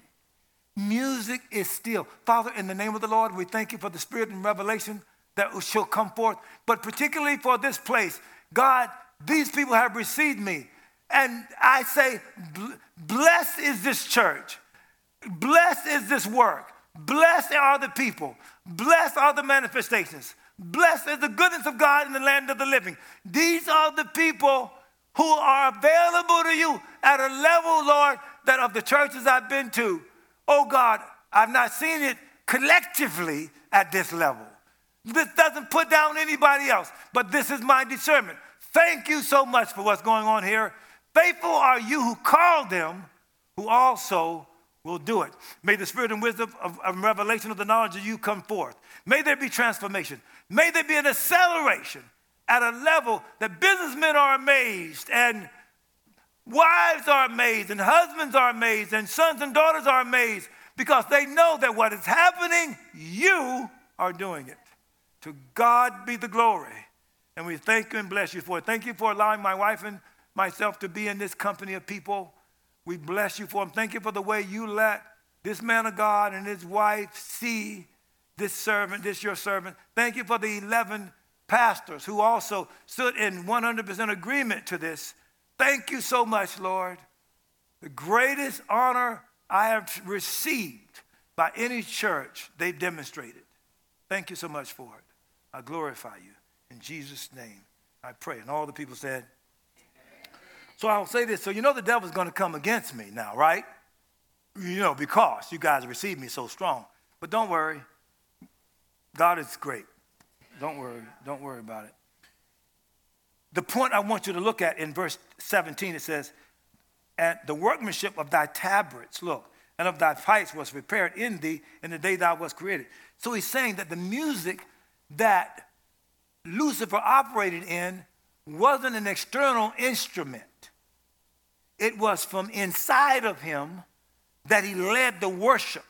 Music is still. Father, in the name of the Lord, we thank you for the spirit and revelation that shall come forth, but particularly for this place. God, these people have received me. And I say, blessed is this church. Blessed is this work. Blessed are the people. Blessed are the manifestations. Blessed is the goodness of God in the land of the living. These are the people who are available to you at a level, Lord, that of the churches I've been to, oh God, I've not seen it collectively at this level. This doesn't put down anybody else, but this is my discernment. Thank you so much for what's going on here. Faithful are you who called them, who also will do it. May the spirit and wisdom of, of revelation of the knowledge of you come forth. May there be transformation. May there be an acceleration at a level that businessmen are amazed and wives are amazed and husbands are amazed and sons and daughters are amazed because they know that what is happening, you are doing it. To God be the glory. And we thank you and bless you for it. Thank you for allowing my wife and myself to be in this company of people. We bless you for them. Thank you for the way you let this man of God and his wife see this servant, this your servant. Thank you for the 11 pastors who also stood in 100% agreement to this. Thank you so much, Lord. The greatest honor I have received by any church they've demonstrated. Thank you so much for it. I glorify you. In Jesus' name, I pray. And all the people said, so I'll say this. So you know the devil's going to come against me now, right? You know, because you guys received me so strong. But don't worry. God is great. Don't worry. Don't worry about it. The point I want you to look at in verse 17, it says, And the workmanship of thy tabrets, look, and of thy pipes was prepared in thee in the day thou was created. So he's saying that the music that Lucifer operated in wasn't an external instrument. It was from inside of him that he led the worship.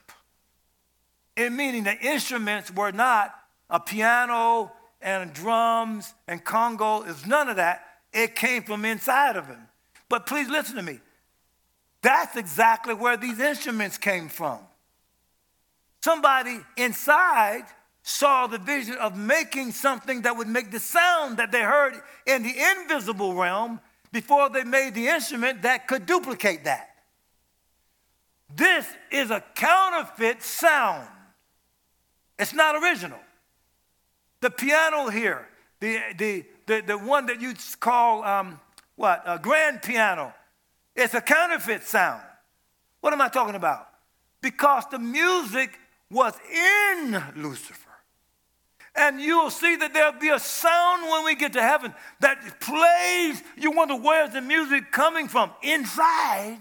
And meaning the instruments were not a piano and drums and conga. It's none of that. It came from inside of him. But please listen to me. That's exactly where these instruments came from. Somebody inside saw the vision of making something that would make the sound that they heard in the invisible realm before they made the instrument that could duplicate that. This is a counterfeit sound. It's not original. The piano here, the, the, the, the one that you call, um, what, a grand piano, it's a counterfeit sound. What am I talking about? Because the music was in Lucifer. And you'll see that there'll be a sound when we get to heaven that plays. You wonder where's the music coming from? Inside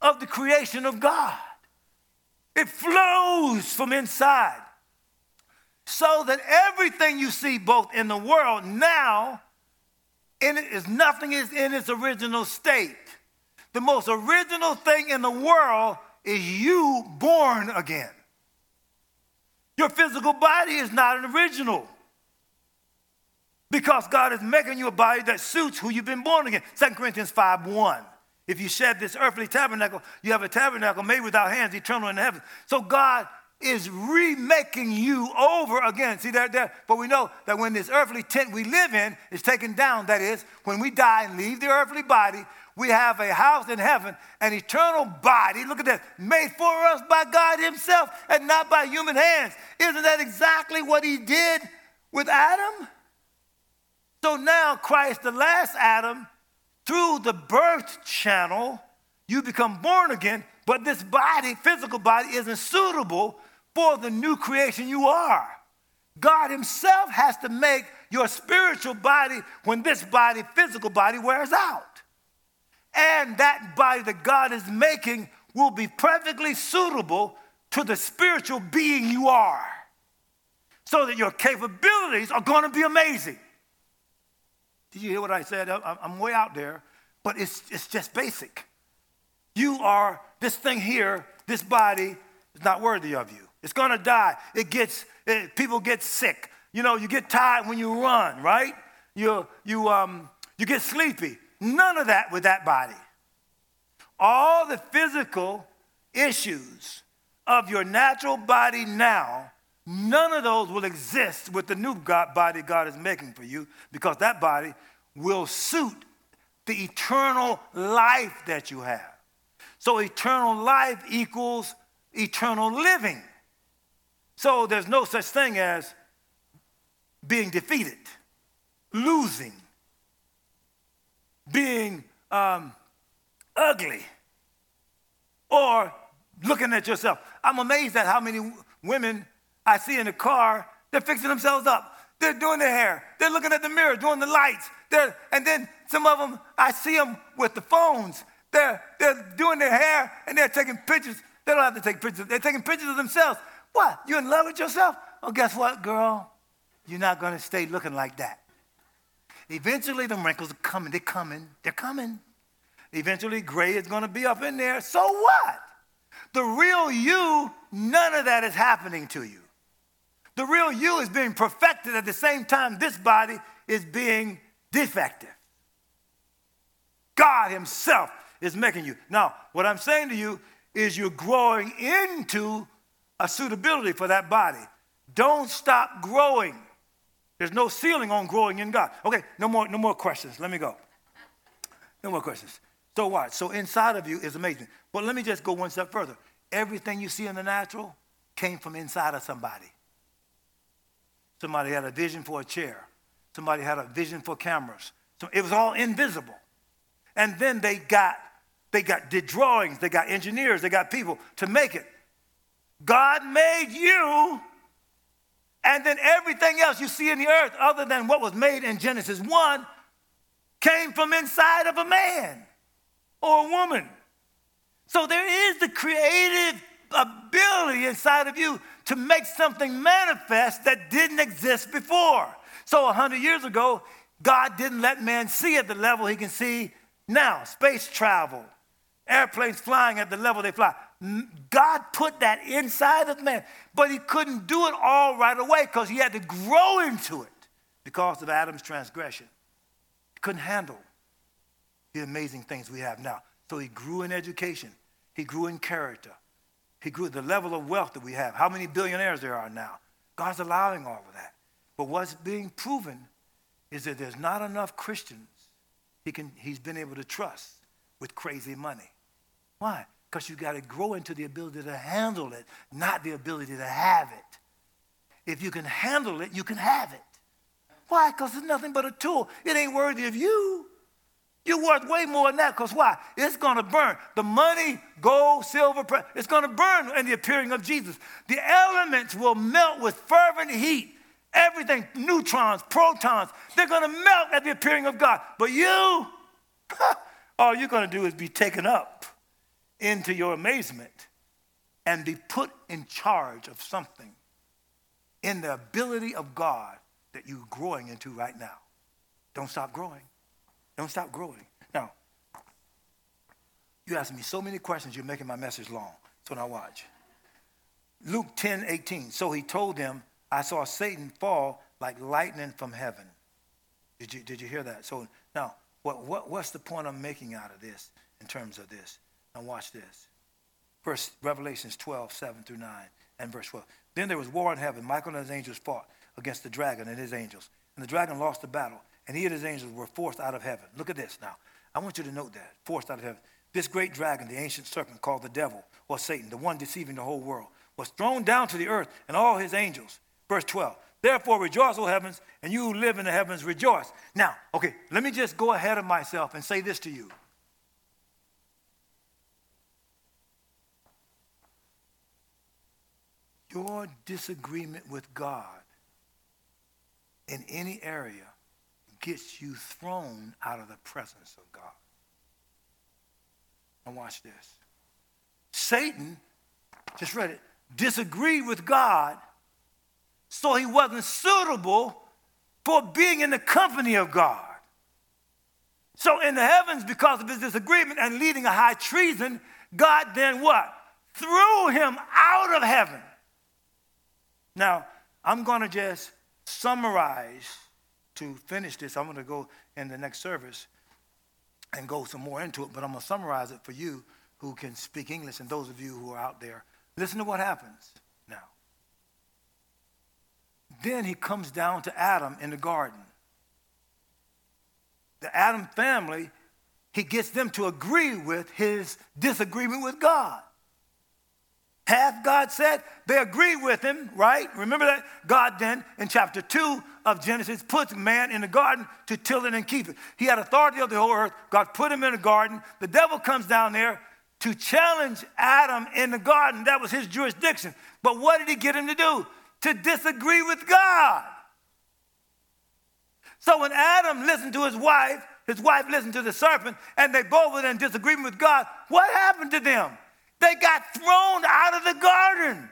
of the creation of God. It flows from inside so that everything you see both in the world now in it is nothing is in its original state. The most original thing in the world is you born again. Your physical body is not an original. Because God is making you a body that suits who you've been born again. 2 Corinthians 5 1. If you shed this earthly tabernacle, you have a tabernacle made without hands, eternal in heaven. So God is remaking you over again. See that there? But we know that when this earthly tent we live in is taken down, that is, when we die and leave the earthly body, we have a house in heaven, an eternal body. Look at that, made for us by God Himself and not by human hands. Isn't that exactly what He did with Adam? So now, Christ, the last Adam, through the birth channel, you become born again, but this body, physical body, isn't suitable for the new creation you are. God Himself has to make your spiritual body when this body, physical body, wears out. And that body that God is making will be perfectly suitable to the spiritual being you are. So that your capabilities are going to be amazing. Did you hear what I said? I'm way out there, but it's, it's just basic. You are, this thing here, this body is not worthy of you. It's going to die. It gets, it, people get sick. You know, you get tired when you run, right? You, you, um, you get sleepy. None of that with that body. All the physical issues of your natural body now, none of those will exist with the new God, body God is making for you because that body will suit the eternal life that you have. So, eternal life equals eternal living. So, there's no such thing as being defeated, losing, being um, ugly, or looking at yourself. I'm amazed at how many women I see in the car, they're fixing themselves up. They're doing their hair. They're looking at the mirror, doing the lights. They're, and then some of them, I see them with the phones. They're, they're doing their hair and they're taking pictures. They don't have to take pictures. They're taking pictures of themselves. What? You in love with yourself? Well, guess what, girl? You're not going to stay looking like that. Eventually, the wrinkles are coming. They're coming. They're coming. Eventually, gray is going to be up in there. So what? The real you, none of that is happening to you. The real you is being perfected at the same time this body is being defective. God Himself is making you. Now, what I'm saying to you is you're growing into a suitability for that body. Don't stop growing. There's no ceiling on growing in God. Okay, no more, no more questions. Let me go. No more questions. So what? So inside of you is amazing. But let me just go one step further. Everything you see in the natural came from inside of somebody. Somebody had a vision for a chair. Somebody had a vision for cameras. So it was all invisible. And then they got, they got did drawings, they got engineers, they got people to make it. God made you, and then everything else you see in the earth, other than what was made in Genesis 1, came from inside of a man or a woman. So there is the creative ability inside of you to make something manifest that didn't exist before. So 100 years ago, God didn't let man see at the level he can see now. Space travel, airplanes flying at the level they fly. God put that inside of man, but he couldn't do it all right away because he had to grow into it because of Adam's transgression. He couldn't handle the amazing things we have now. So he grew in education, he grew in character, he grew the level of wealth that we have. How many billionaires there are now? God's allowing all of that. But what's being proven is that there's not enough Christians he can, he's been able to trust with crazy money. Why? Because you got to grow into the ability to handle it, not the ability to have it. If you can handle it, you can have it. Why? Because it's nothing but a tool. It ain't worthy of you. You're worth way more than that because why? It's going to burn. The money, gold, silver, it's going to burn in the appearing of Jesus. The elements will melt with fervent heat. Everything, neutrons, protons, they're going to melt at the appearing of God. But you, all you're going to do is be taken up into your amazement and be put in charge of something in the ability of God that you're growing into right now. Don't stop growing. Don't stop growing. Now, you ask me so many questions, you're making my message long. So now watch. Luke 10 18. So he told them, I saw Satan fall like lightning from heaven. Did you, did you hear that? So now, what, what, what's the point I'm making out of this in terms of this? Now, watch this. First, Revelations 12, 7 through 9, and verse 12. Then there was war in heaven. Michael and his angels fought against the dragon and his angels. And the dragon lost the battle and he and his angels were forced out of heaven. Look at this now. I want you to note that. Forced out of heaven. This great dragon, the ancient serpent called the devil or Satan, the one deceiving the whole world, was thrown down to the earth and all his angels. Verse 12. Therefore rejoice, O heavens, and you who live in the heavens rejoice. Now, okay, let me just go ahead of myself and say this to you. Your disagreement with God in any area gets you thrown out of the presence of God. And watch this. Satan, just read it, disagreed with God, so he wasn't suitable for being in the company of God. So in the heavens, because of his disagreement and leading a high treason, God then what? Threw him out of heaven. Now, I'm going to just summarize to finish this. I'm going to go in the next service and go some more into it, but I'm going to summarize it for you who can speak English and those of you who are out there. Listen to what happens now. Then he comes down to Adam in the garden. The Adam family, he gets them to agree with his disagreement with God. Hath God said? They agree with him, right? Remember that? God then, in chapter 2 of Genesis, puts man in the garden to till it and keep it. He had authority over the whole earth. God put him in the garden. The devil comes down there to challenge Adam in the garden. That was his jurisdiction. But what did he get him to do? To disagree with God. So when Adam listened to his wife, his wife listened to the serpent, and they both were in disagreement with God, what happened to them? They got thrown out of the garden.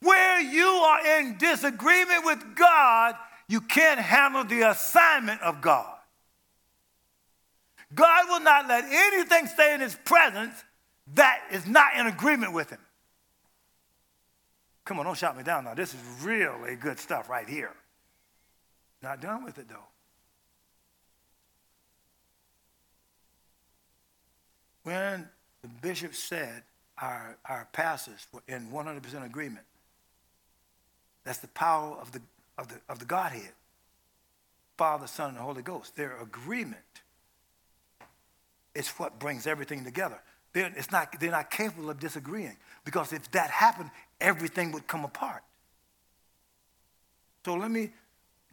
Where you are in disagreement with God, you can't handle the assignment of God. God will not let anything stay in his presence that is not in agreement with him. Come on, don't shout me down now. This is really good stuff right here. Not done with it though. When the bishop said our, our pastors were in 100% agreement, that's the power of the, of, the, of the Godhead Father, Son, and the Holy Ghost. Their agreement is what brings everything together. They're, it's not, they're not capable of disagreeing because if that happened, everything would come apart. So let me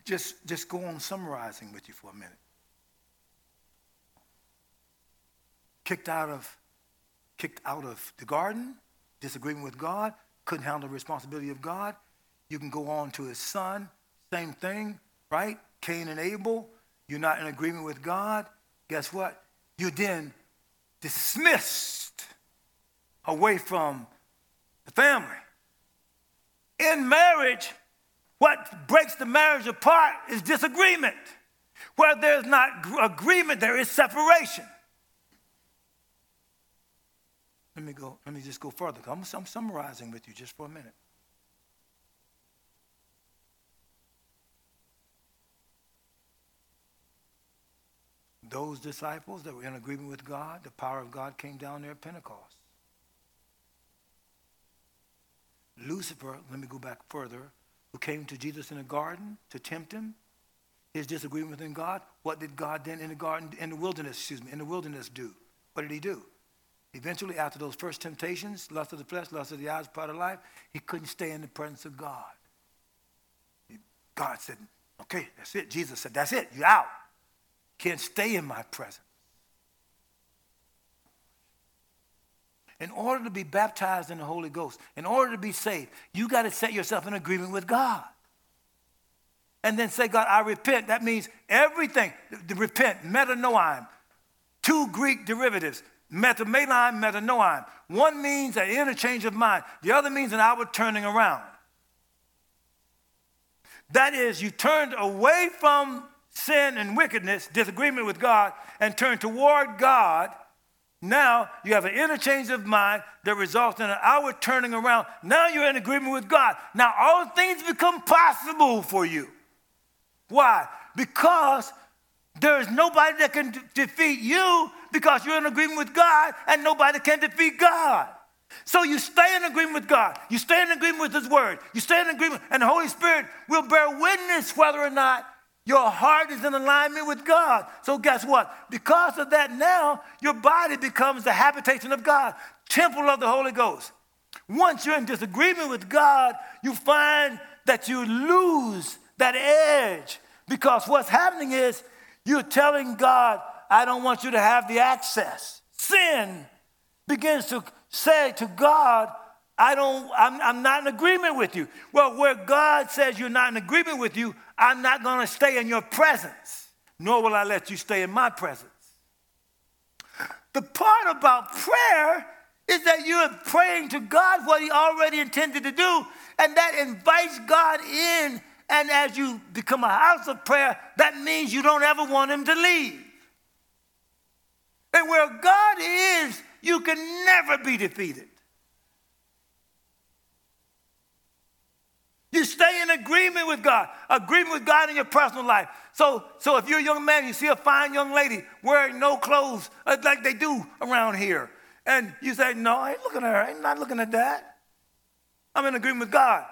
just, just go on summarizing with you for a minute. Kicked out of, kicked out of the garden, disagreement with God, couldn't handle the responsibility of God. You can go on to his son, same thing, right? Cain and Abel, you're not in agreement with God. Guess what? You're then dismissed away from the family. In marriage, what breaks the marriage apart is disagreement. Where there's not agreement, there is separation. Let me go, let me just go further. I'm, I'm summarizing with you just for a minute. Those disciples that were in agreement with God, the power of God came down there at Pentecost. Lucifer, let me go back further, who came to Jesus in the garden to tempt him, his disagreement with God, what did God then in the garden, in the wilderness, excuse me, in the wilderness do? What did he do? Eventually, after those first temptations, lust of the flesh, lust of the eyes, part of life, he couldn't stay in the presence of God. God said, okay, that's it. Jesus said, that's it, you're out. Can't stay in my presence. In order to be baptized in the Holy Ghost, in order to be saved, you got to set yourself in agreement with God. And then say, God, I repent. That means everything. The repent, metanoim, two Greek derivatives, Metamelon, metanoim. One means an interchange of mind, the other means an outward turning around. That is, you turned away from sin and wickedness, disagreement with God, and turned toward God. Now you have an interchange of mind that results in an outward turning around. Now you're in agreement with God. Now all things become possible for you. Why? Because there is nobody that can d- defeat you because you're in agreement with God and nobody can defeat God. So you stay in agreement with God. You stay in agreement with His Word. You stay in agreement, and the Holy Spirit will bear witness whether or not your heart is in alignment with God. So guess what? Because of that, now your body becomes the habitation of God, temple of the Holy Ghost. Once you're in disagreement with God, you find that you lose that edge because what's happening is you're telling God, I don't want you to have the access. Sin begins to say to God, I don't, I'm, I'm not in agreement with you. Well, where God says you're not in agreement with you, I'm not going to stay in your presence, nor will I let you stay in my presence. The part about prayer is that you're praying to God what He already intended to do, and that invites God in. And as you become a house of prayer, that means you don't ever want Him to leave. And where God is, you can never be defeated. You stay in agreement with God, agreement with God in your personal life. So, so if you're a young man, you see a fine young lady wearing no clothes uh, like they do around here, and you say, No, I ain't looking at her. I'm not looking at that. I'm in agreement with God.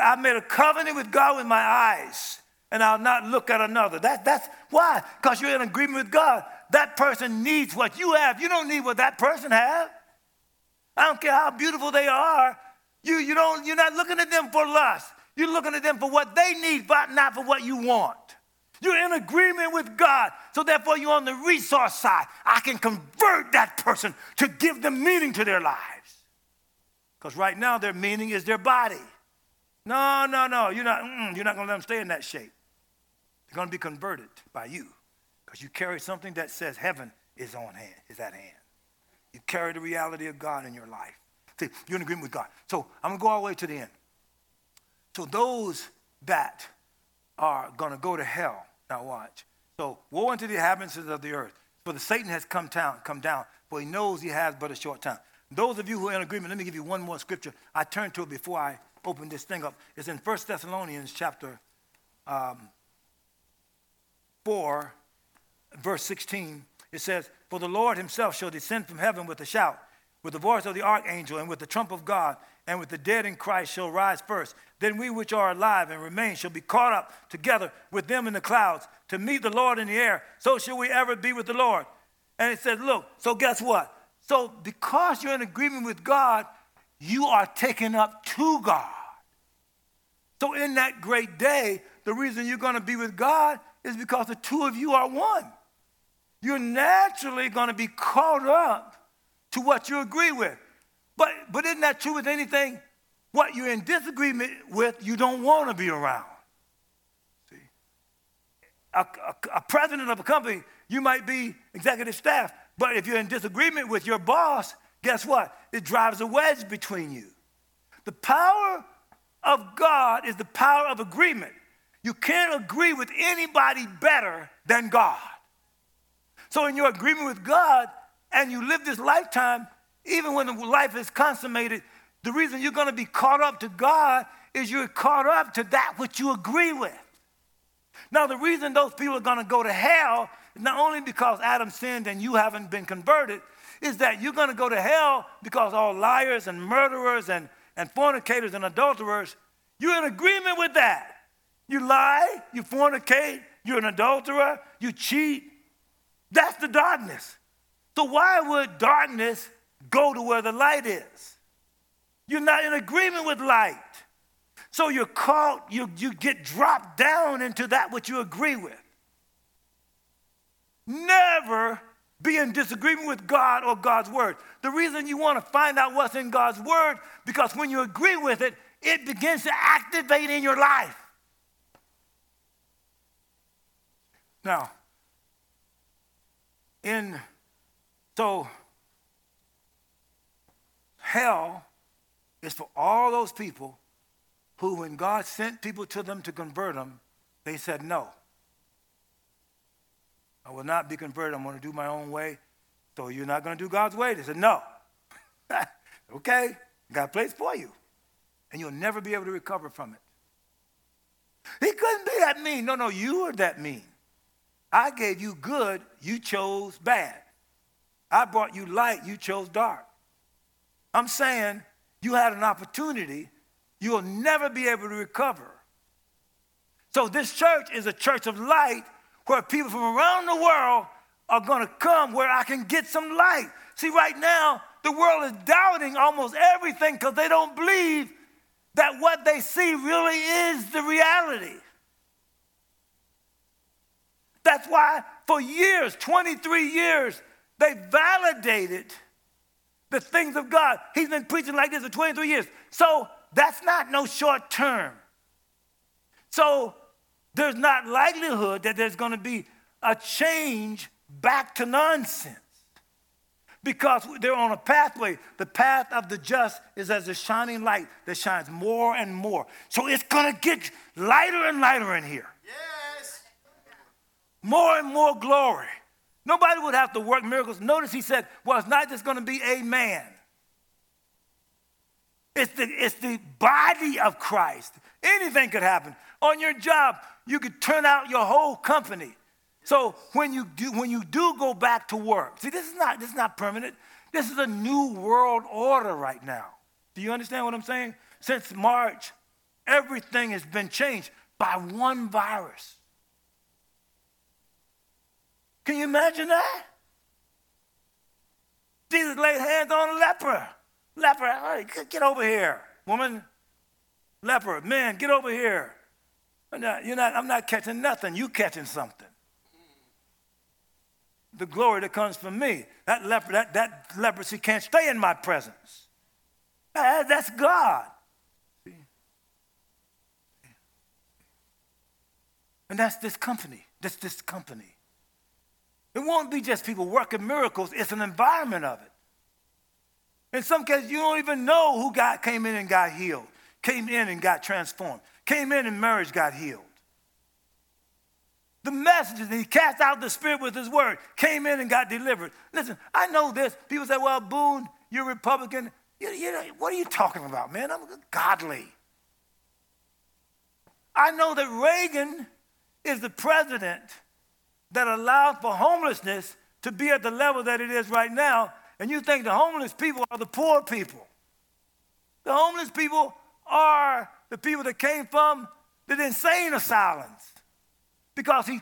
I made a covenant with God with my eyes, and I'll not look at another. That, that's why, because you're in agreement with God. That person needs what you have. You don't need what that person has. I don't care how beautiful they are. You, you don't, you're not looking at them for lust. You're looking at them for what they need, but not for what you want. You're in agreement with God. So therefore, you're on the resource side. I can convert that person to give them meaning to their lives. Because right now, their meaning is their body. No, no, no. You're not, you're not going to let them stay in that shape. They're going to be converted by you because you carry something that says heaven is on hand, is at hand. You carry the reality of God in your life. See, you're in agreement with God. So I'm going to go all the way to the end. So those that are going to go to hell, now watch. So woe unto the inhabitants of the earth, for the Satan has come down, come down, for he knows he has but a short time. Those of you who are in agreement, let me give you one more scripture. I turned to it before I open this thing up. It's in 1 Thessalonians chapter um, 4, verse 16. It says, For the Lord himself shall descend from heaven with a shout with the voice of the archangel and with the trump of God, and with the dead in Christ shall rise first. Then we which are alive and remain shall be caught up together with them in the clouds to meet the Lord in the air. So shall we ever be with the Lord. And it says, Look, so guess what? So because you're in agreement with God, you are taken up to God. So in that great day, the reason you're going to be with God is because the two of you are one. You're naturally going to be caught up to what you agree with. But, but isn't that true with anything? What you're in disagreement with, you don't want to be around. See? A, a, a president of a company, you might be executive staff, but if you're in disagreement with your boss, guess what? It drives a wedge between you. The power of God is the power of agreement. You can't agree with anybody better than God. So, in your agreement with God, and you live this lifetime, even when life is consummated, the reason you're going to be caught up to God is you're caught up to that which you agree with. Now, the reason those people are going to go to hell is not only because Adam sinned and you haven't been converted, is that you're going to go to hell because all liars and murderers and, and fornicators and adulterers, you're in agreement with that. You lie, you fornicate, you're an adulterer, you cheat. That's the darkness. So, why would darkness go to where the light is? You're not in agreement with light. So, you're caught, you, you get dropped down into that which you agree with. Never be in disagreement with God or God's word. The reason you want to find out what's in God's word, because when you agree with it, it begins to activate in your life. Now, in so, hell is for all those people who, when God sent people to them to convert them, they said, No. I will not be converted. I'm going to do my own way. So you're not going to do God's way? They said, No. okay, got a place for you. And you'll never be able to recover from it. He couldn't be that mean. No, no, you were that mean. I gave you good, you chose bad. I brought you light, you chose dark. I'm saying you had an opportunity, you'll never be able to recover. So, this church is a church of light where people from around the world are going to come where I can get some light. See, right now, the world is doubting almost everything because they don't believe that what they see really is the reality. That's why for years, 23 years, they validated the things of God. He's been preaching like this for 23 years. So that's not no short term. So there's not likelihood that there's going to be a change back to nonsense. because they're on a pathway. The path of the just is as a shining light that shines more and more. So it's going to get lighter and lighter in here. Yes. More and more glory. Nobody would have to work miracles. Notice he said, well, it's not just going to be a man. It's the, it's the body of Christ. Anything could happen. On your job, you could turn out your whole company. So when you do, when you do go back to work, see, this is not this is not permanent. This is a new world order right now. Do you understand what I'm saying? Since March, everything has been changed by one virus. Can you imagine that? Jesus laid hands on a leper. Leper, hey, get over here. Woman, leper, man, get over here. I'm not, you're not, I'm not catching nothing. You catching something. The glory that comes from me. That, leper, that, that leprosy can't stay in my presence. That, that's God. And that's this company. That's this company. It won't be just people working miracles, it's an environment of it. In some cases, you don't even know who God came in and got healed, came in and got transformed, came in and marriage got healed. The messages, that he cast out the spirit with his word, came in and got delivered. Listen, I know this. People say, well, Boone, you're Republican. You, you what are you talking about, man? I'm godly. I know that Reagan is the president that allowed for homelessness to be at the level that it is right now and you think the homeless people are the poor people. The homeless people are the people that came from the insane asylums because he,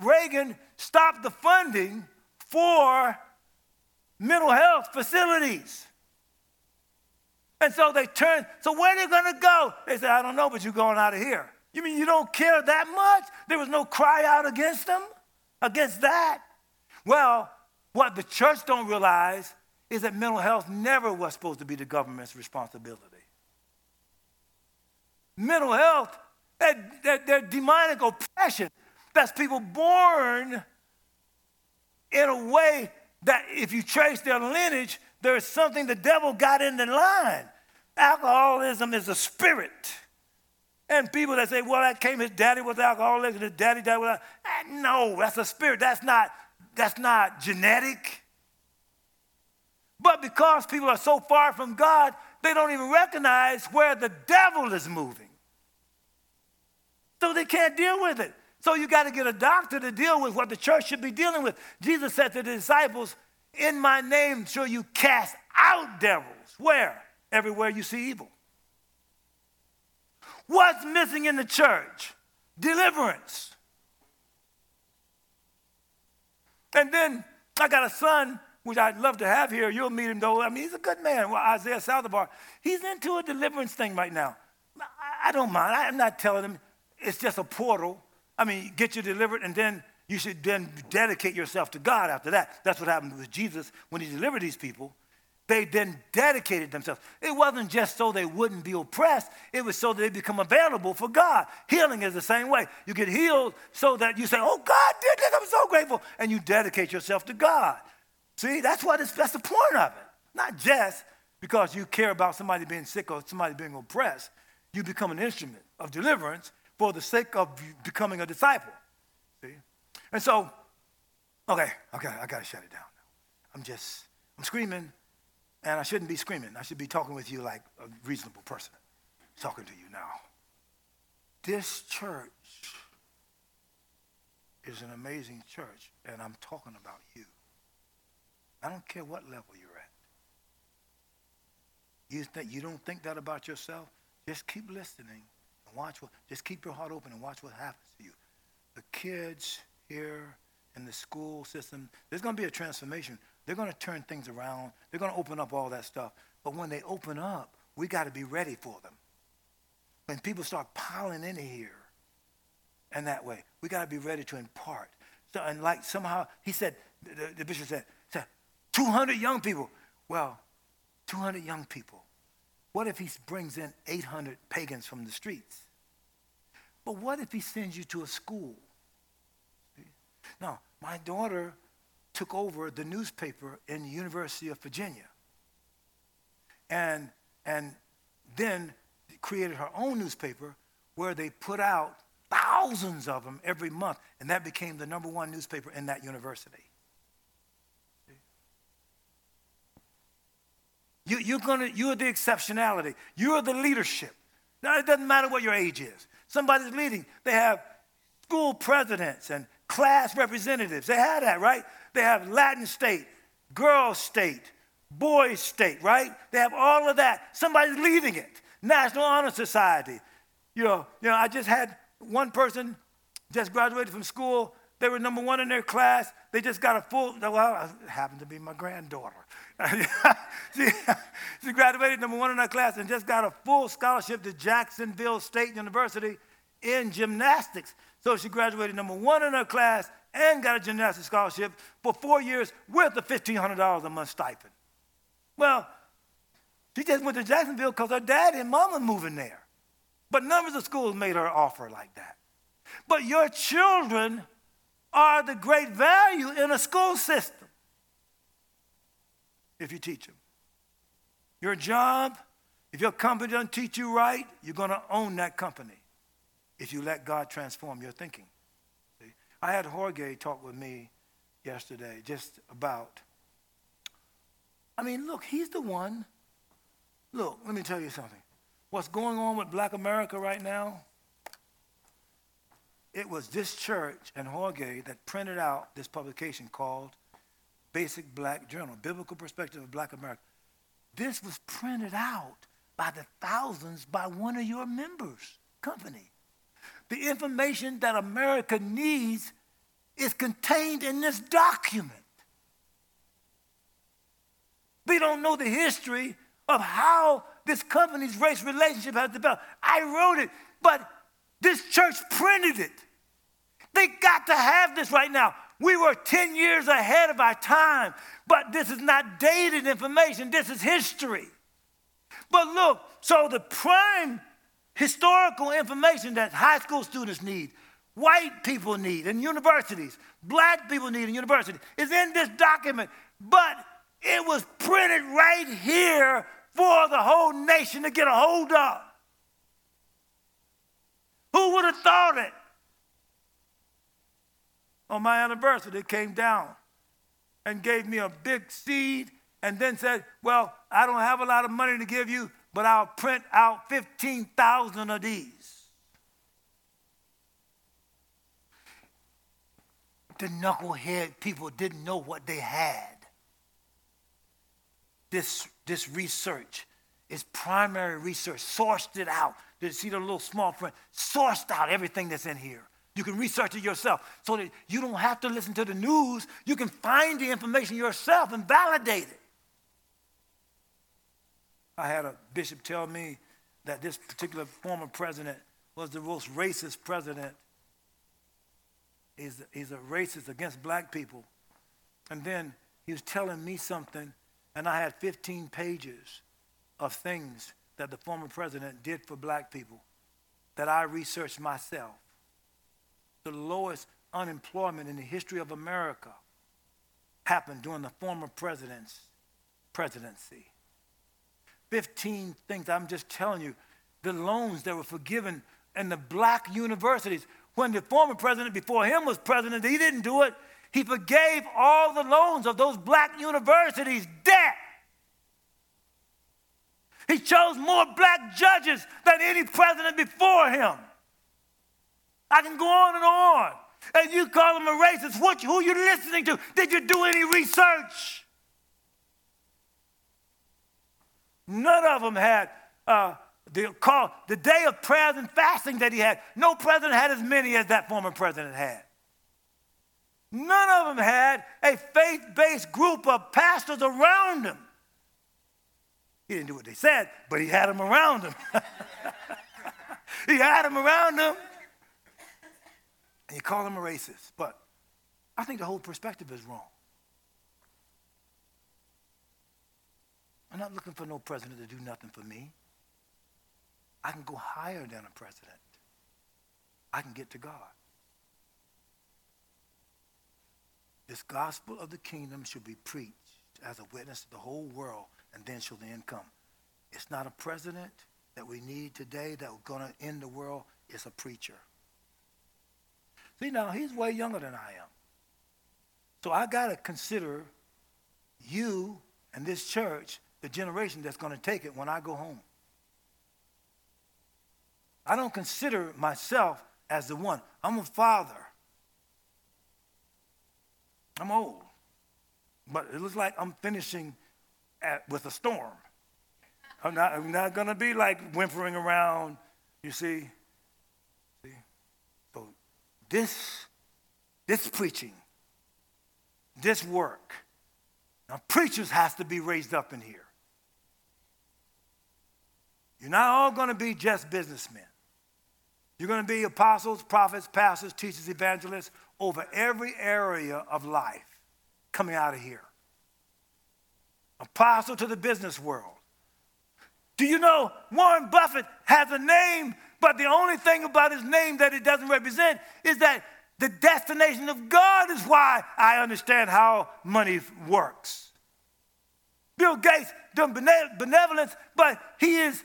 Reagan stopped the funding for mental health facilities. And so they turned, so where are they going to go? They said, I don't know, but you're going out of here. You mean you don't care that much? There was no cry out against them, against that? Well, what the church don't realize is that mental health never was supposed to be the government's responsibility. Mental health, that, that, that demonic oppression, that's people born in a way that if you trace their lineage, there's something the devil got in the line. Alcoholism is a spirit. And people that say, well, that came, his daddy was alcoholic, and his daddy died with eh, No, that's a spirit. That's not that's not genetic. But because people are so far from God, they don't even recognize where the devil is moving. So they can't deal with it. So you got to get a doctor to deal with what the church should be dealing with. Jesus said to the disciples, In my name shall you cast out devils. Where? Everywhere you see evil. What's missing in the church? Deliverance. And then I got a son, which I'd love to have here. You'll meet him though. I mean, he's a good man. Well, Isaiah Saldivar. He's into a deliverance thing right now. I, don't mind. I'm not telling him it's just a portal. I mean, get you delivered, and then you should then dedicate yourself to God after that. That's what happened with Jesus when he delivered these people. They then dedicated themselves. It wasn't just so they wouldn't be oppressed, it was so that they become available for God. Healing is the same way. You get healed so that you say, Oh, God did this, I'm so grateful. And you dedicate yourself to God. See, that's what it's, that's the point of it. Not just because you care about somebody being sick or somebody being oppressed. You become an instrument of deliverance for the sake of becoming a disciple. See? And so, okay, okay, I gotta shut it down. I'm just, I'm screaming and I shouldn't be screaming. I should be talking with you like a reasonable person. talking to you now. This church is an amazing church, and I'm talking about you. I don't care what level you're at. You, think, you don't think that about yourself? Just keep listening and watch what, just keep your heart open and watch what happens to you. The kids here in the school system, there's going to be a transformation they're going to turn things around. They're going to open up all that stuff. But when they open up, we got to be ready for them. When people start piling in here and that way, we got to be ready to impart. So, and like somehow, he said, the, the bishop said, said, 200 young people. Well, 200 young people. What if he brings in 800 pagans from the streets? But what if he sends you to a school? Now, my daughter took over the newspaper in the University of Virginia. And, and then created her own newspaper where they put out thousands of them every month. And that became the number one newspaper in that university. You, you're, gonna, you're the exceptionality. You're the leadership. Now, it doesn't matter what your age is. Somebody's leading. They have school presidents and class representatives. They have that, right? They have Latin state, girls state, boys state, right? They have all of that. Somebody's leading it. National Honor Society. You know, you know, I just had one person just graduated from school. They were number one in their class. They just got a full, well, it happened to be my granddaughter. she, she graduated number one in her class and just got a full scholarship to Jacksonville State University in gymnastics. So she graduated number one in her class and got a gymnastics scholarship for four years with a $1,500 a month stipend. Well, she just went to Jacksonville because her dad and mama moving there. But numbers of schools made her offer like that. But your children are the great value in a school system if you teach them. Your job, if your company doesn't teach you right, you're going to own that company if you let God transform your thinking. See? I had Jorge talk with me yesterday just about, I mean, look, he's the one. Look, let me tell you something. What's going on with black America right now? It was this church and Jorge that printed out this publication called Basic Black Journal, Biblical Perspective of Black America. This was printed out by the thousands by one of your members' company. The information that America needs is contained in this document. We don't know the history of how this company's race relationship has developed. I wrote it, but this church printed it. They got to have this right now. We were 10 years ahead of our time, but this is not dated information, this is history. But look, so the prime historical information that high school students need, white people need in universities, black people need in universities is in this document, but it was printed right here for the whole nation to get a hold of. Who would have thought it? On my anniversary, came down and gave me a big seed and then said, Well, I don't have a lot of money to give you, but I'll print out 15,000 of these. The knucklehead people didn't know what they had. This, this research is primary research, sourced it out. Did you see the little small print? Sourced out everything that's in here. You can research it yourself so that you don't have to listen to the news. You can find the information yourself and validate it. I had a bishop tell me that this particular former president was the most racist president. He's, he's a racist against black people. And then he was telling me something, and I had 15 pages of things that the former president did for black people that I researched myself. The lowest unemployment in the history of America happened during the former president's presidency. 15 things. I'm just telling you, the loans that were forgiven in the black universities. When the former president before him was president, he didn't do it. He forgave all the loans of those black universities' debt. He chose more black judges than any president before him. I can go on and on. And you call him a racist. What, who are you listening to? Did you do any research? None of them had uh, the, call, the day of prayers and fasting that he had. No president had as many as that former president had. None of them had a faith based group of pastors around him. He didn't do what they said, but he had them around him. he had them around him. And you call him a racist. But I think the whole perspective is wrong. I'm not looking for no president to do nothing for me. I can go higher than a president. I can get to God. This gospel of the kingdom should be preached as a witness to the whole world, and then shall the end come. It's not a president that we need today that's going to end the world. It's a preacher. See, now, he's way younger than I am. So I got to consider you and this church the generation that's going to take it when I go home. I don't consider myself as the one. I'm a father. I'm old. But it looks like I'm finishing at, with a storm. I'm not, I'm not going to be like whimpering around, you see. see. This, this preaching, this work, now preachers has to be raised up in here. You're not all going to be just businessmen. You're going to be apostles, prophets, pastors, teachers, evangelists over every area of life coming out of here. Apostle to the business world. Do you know Warren Buffett has a name, but the only thing about his name that it doesn't represent is that the destination of God is why I understand how money works. Bill Gates done benevolence, but he is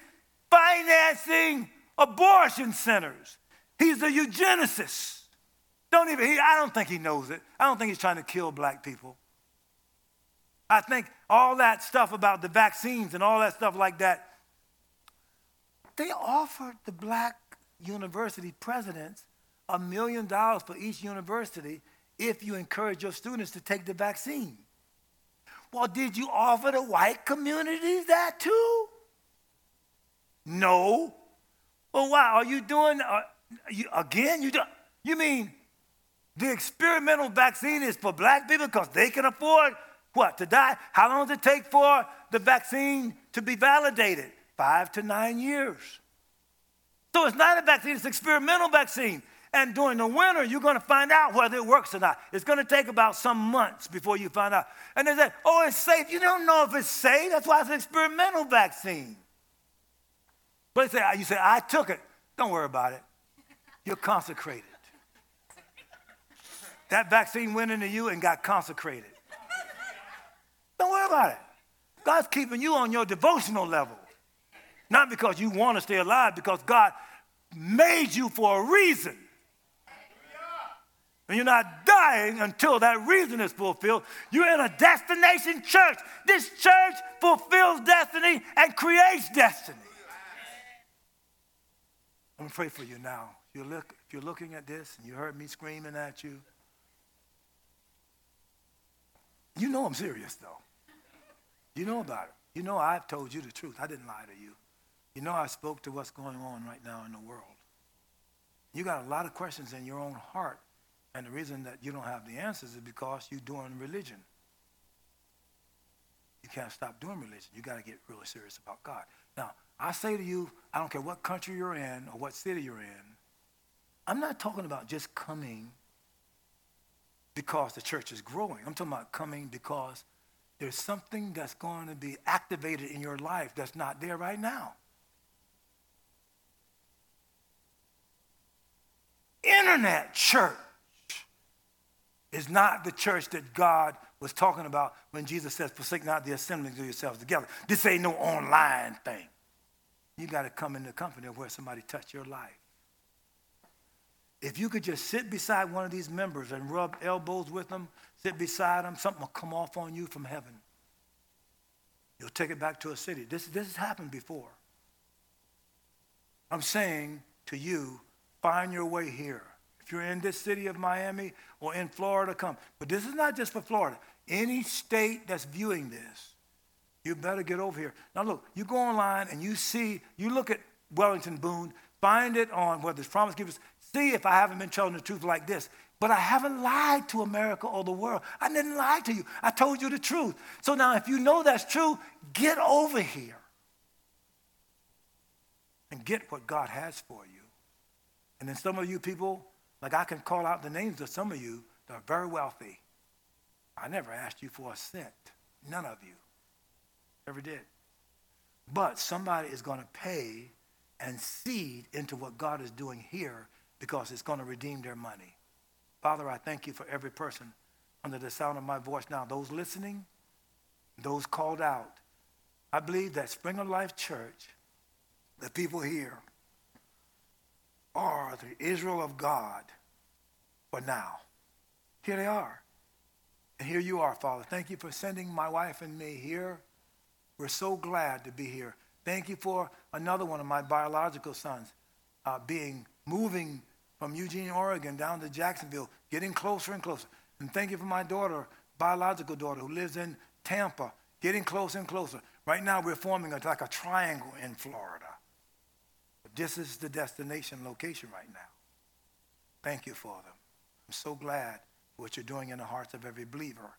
financing abortion centers. He's a eugenicist. Don't even, he, I don't think he knows it. I don't think he's trying to kill black people. I think all that stuff about the vaccines and all that stuff like that, they offered the black university presidents a million dollars for each university if you encourage your students to take the vaccine. Well, did you offer the white communities that too? No. Well, why? Are you doing, uh, you, again, you, do, you mean the experimental vaccine is for black people because they can afford what? To die? How long does it take for the vaccine to be validated? Five to nine years. So it's not a vaccine, it's an experimental vaccine. And during the winter, you're going to find out whether it works or not. It's going to take about some months before you find out. And they say, oh, it's safe. You don't know if it's safe. That's why it's an experimental vaccine. But they say, you say, I took it. Don't worry about it. You're consecrated. That vaccine went into you and got consecrated. Don't worry about it. God's keeping you on your devotional level. Not because you want to stay alive, because God made you for a reason. And you're not dying until that reason is fulfilled. You're in a destination church. This church fulfills destiny and creates destiny. I'm going to pray for you now. You're, look, if you're looking at this and you heard me screaming at you, you know I'm serious, though. You know about it. You know I've told you the truth. I didn't lie to you. You know I spoke to what's going on right now in the world. You got a lot of questions in your own heart, and the reason that you don't have the answers is because you're doing religion. You can't stop doing religion. You got to get really serious about God. Now, I say to you, I don't care what country you're in or what city you're in, I'm not talking about just coming because the church is growing. I'm talking about coming because there's something that's going to be activated in your life that's not there right now. Internet church is not the church that God was talking about when Jesus says, forsake not the assembling of yourselves together. This ain't no online thing. You got to come in the company of where somebody touched your life. If you could just sit beside one of these members and rub elbows with them, sit beside them, something will come off on you from heaven. You'll take it back to a city. This, this has happened before. I'm saying to you, find your way here. If you're in this city of Miami or in Florida, come. But this is not just for Florida. Any state that's viewing this, you better get over here. Now, look, you go online and you see, you look at Wellington Boone, find it on whether it's Promise Keepers, see if I haven't been telling the truth like this. But I haven't lied to America or the world. I didn't lie to you. I told you the truth. So now, if you know that's true, get over here and get what God has for you. And then some of you people, like I can call out the names of some of you that are very wealthy. I never asked you for a cent. None of you. Ever did. But somebody is going to pay and seed into what God is doing here because it's going to redeem their money. Father, I thank you for every person under the sound of my voice now, those listening, those called out, I believe that Spring of Life Church, the people here, are the Israel of God for now. Here they are. And here you are, Father. Thank you for sending my wife and me here. We're so glad to be here. Thank you for another one of my biological sons uh, being moving from Eugene, Oregon down to Jacksonville, getting closer and closer. And thank you for my daughter, biological daughter, who lives in Tampa, getting closer and closer. Right now, we're forming a, like a triangle in Florida. This is the destination location right now. Thank you Father. I'm so glad for what you're doing in the hearts of every believer.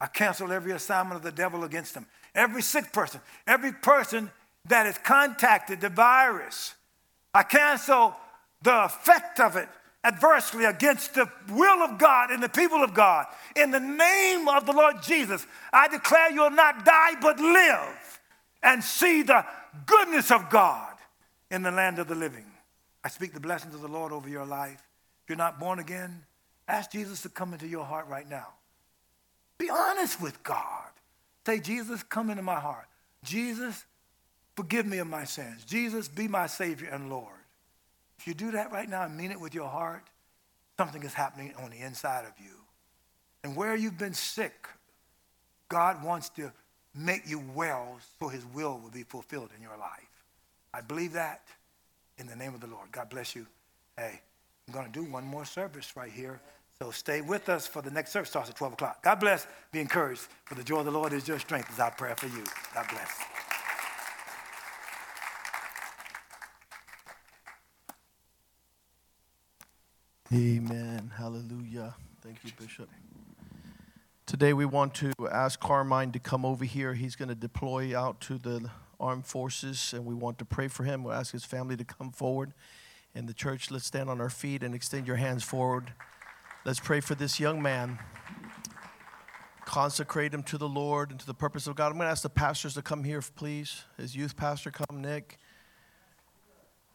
I cancel every assignment of the devil against them. Every sick person, every person that has contacted the virus, I cancel the effect of it adversely against the will of God and the people of God. In the name of the Lord Jesus, I declare you'll not die but live and see the goodness of God in the land of the living. I speak the blessings of the Lord over your life. If you're not born again, ask Jesus to come into your heart right now. Be honest with God. Say, Jesus, come into my heart. Jesus, forgive me of my sins. Jesus, be my Savior and Lord. If you do that right now and mean it with your heart, something is happening on the inside of you. And where you've been sick, God wants to make you well so his will will be fulfilled in your life. I believe that in the name of the Lord. God bless you. Hey, I'm going to do one more service right here. So stay with us for the next service starts at 12 o'clock. God bless. Be encouraged. For the joy of the Lord is your strength is our prayer for you. God bless. Amen. Hallelujah. Thank you, Bishop. Today we want to ask Carmine to come over here. He's going to deploy out to the armed forces, and we want to pray for him. We'll ask his family to come forward. And the church, let's stand on our feet and extend your hands forward. Let's pray for this young man. Consecrate him to the Lord and to the purpose of God. I'm going to ask the pastors to come here, please. His youth pastor, come, Nick.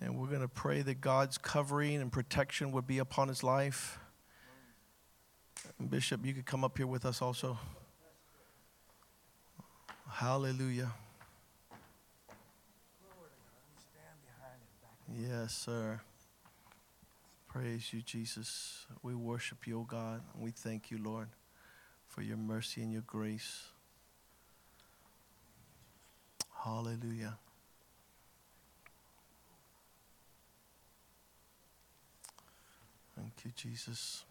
And we're going to pray that God's covering and protection would be upon his life. And Bishop, you could come up here with us also. Hallelujah. Yes, sir. Praise you, Jesus. We worship you, O God. We thank you, Lord, for your mercy and your grace. Hallelujah. Thank you, Jesus.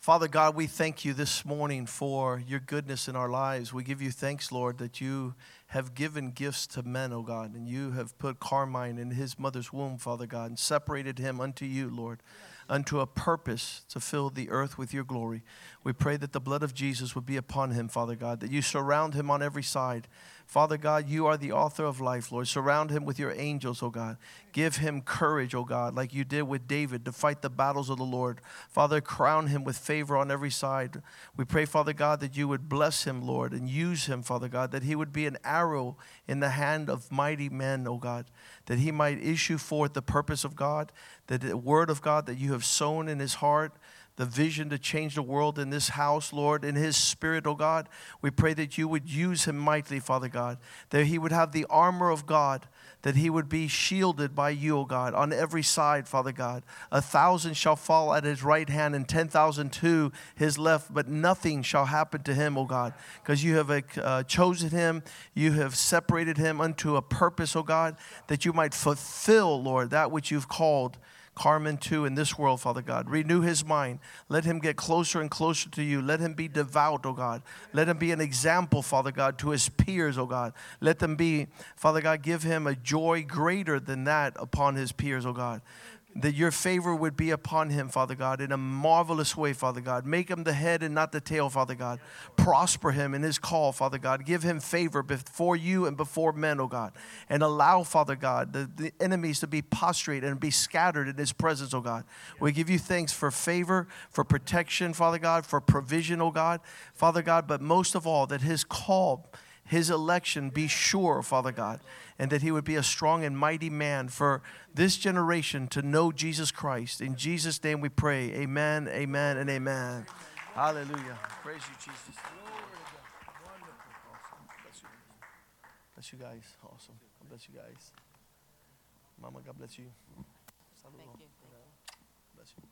Father God, we thank you this morning for your goodness in our lives. We give you thanks, Lord, that you have given gifts to men, O God, and you have put Carmine in his mother's womb, Father God, and separated him unto you, Lord, unto a purpose to fill the earth with your glory. We pray that the blood of Jesus would be upon him, Father God, that you surround him on every side Father God, you are the author of life, Lord. Surround him with your angels, oh God. Give him courage, oh God, like you did with David to fight the battles of the Lord. Father, crown him with favor on every side. We pray, Father God, that you would bless him, Lord, and use him, Father God, that he would be an arrow in the hand of mighty men, oh God, that he might issue forth the purpose of God, that the word of God that you have sown in his heart the vision to change the world in this house, Lord, in His Spirit, oh God. We pray that you would use Him mightily, Father God, that He would have the armor of God, that He would be shielded by you, oh God, on every side, Father God. A thousand shall fall at His right hand and 10,000 to His left, but nothing shall happen to Him, oh God, because you have uh, chosen Him, you have separated Him unto a purpose, oh God, that you might fulfill, Lord, that which you've called Carmine too in this world, Father God. Renew his mind. Let him get closer and closer to you. Let him be devout, oh God. Let him be an example, Father God, to his peers, oh God. Let them be, Father God, give him a joy greater than that upon his peers, oh God that your favor would be upon him, Father God, in a marvelous way, Father God. Make him the head and not the tail, Father God. Prosper him in his call, Father God. Give him favor before you and before men, oh God. And allow, Father God, the, the enemies to be prostrated and be scattered in his presence, oh God. We give you thanks for favor, for protection, Father God, for provision, oh God, Father God, but most of all, that his call his election be sure, Father God, and that he would be a strong and mighty man for this generation to know Jesus Christ. In Jesus' name we pray. Amen, amen, and amen. Hallelujah. Praise you, Jesus. Glory. Wonderful. Awesome. Bless you guys. Awesome. God bless you guys. Mama, God bless you. Thank you. Bless you.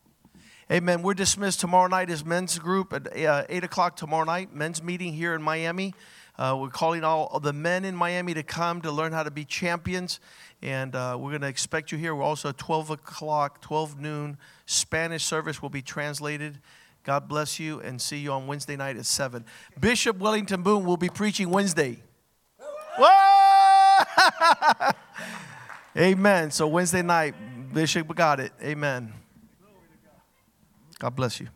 Amen. We're dismissed. Tomorrow night is men's group at uh, 8 o'clock tomorrow night, men's meeting here in Miami. Uh, we're calling all the men in Miami to come to learn how to be champions. And uh, we're going to expect you here. We're also at 12 o'clock, 12 noon. Spanish service will be translated. God bless you and see you on Wednesday night at 7. Bishop Wellington Boone will be preaching Wednesday. Whoa! Amen. So Wednesday night, Bishop got it. Amen. God bless you.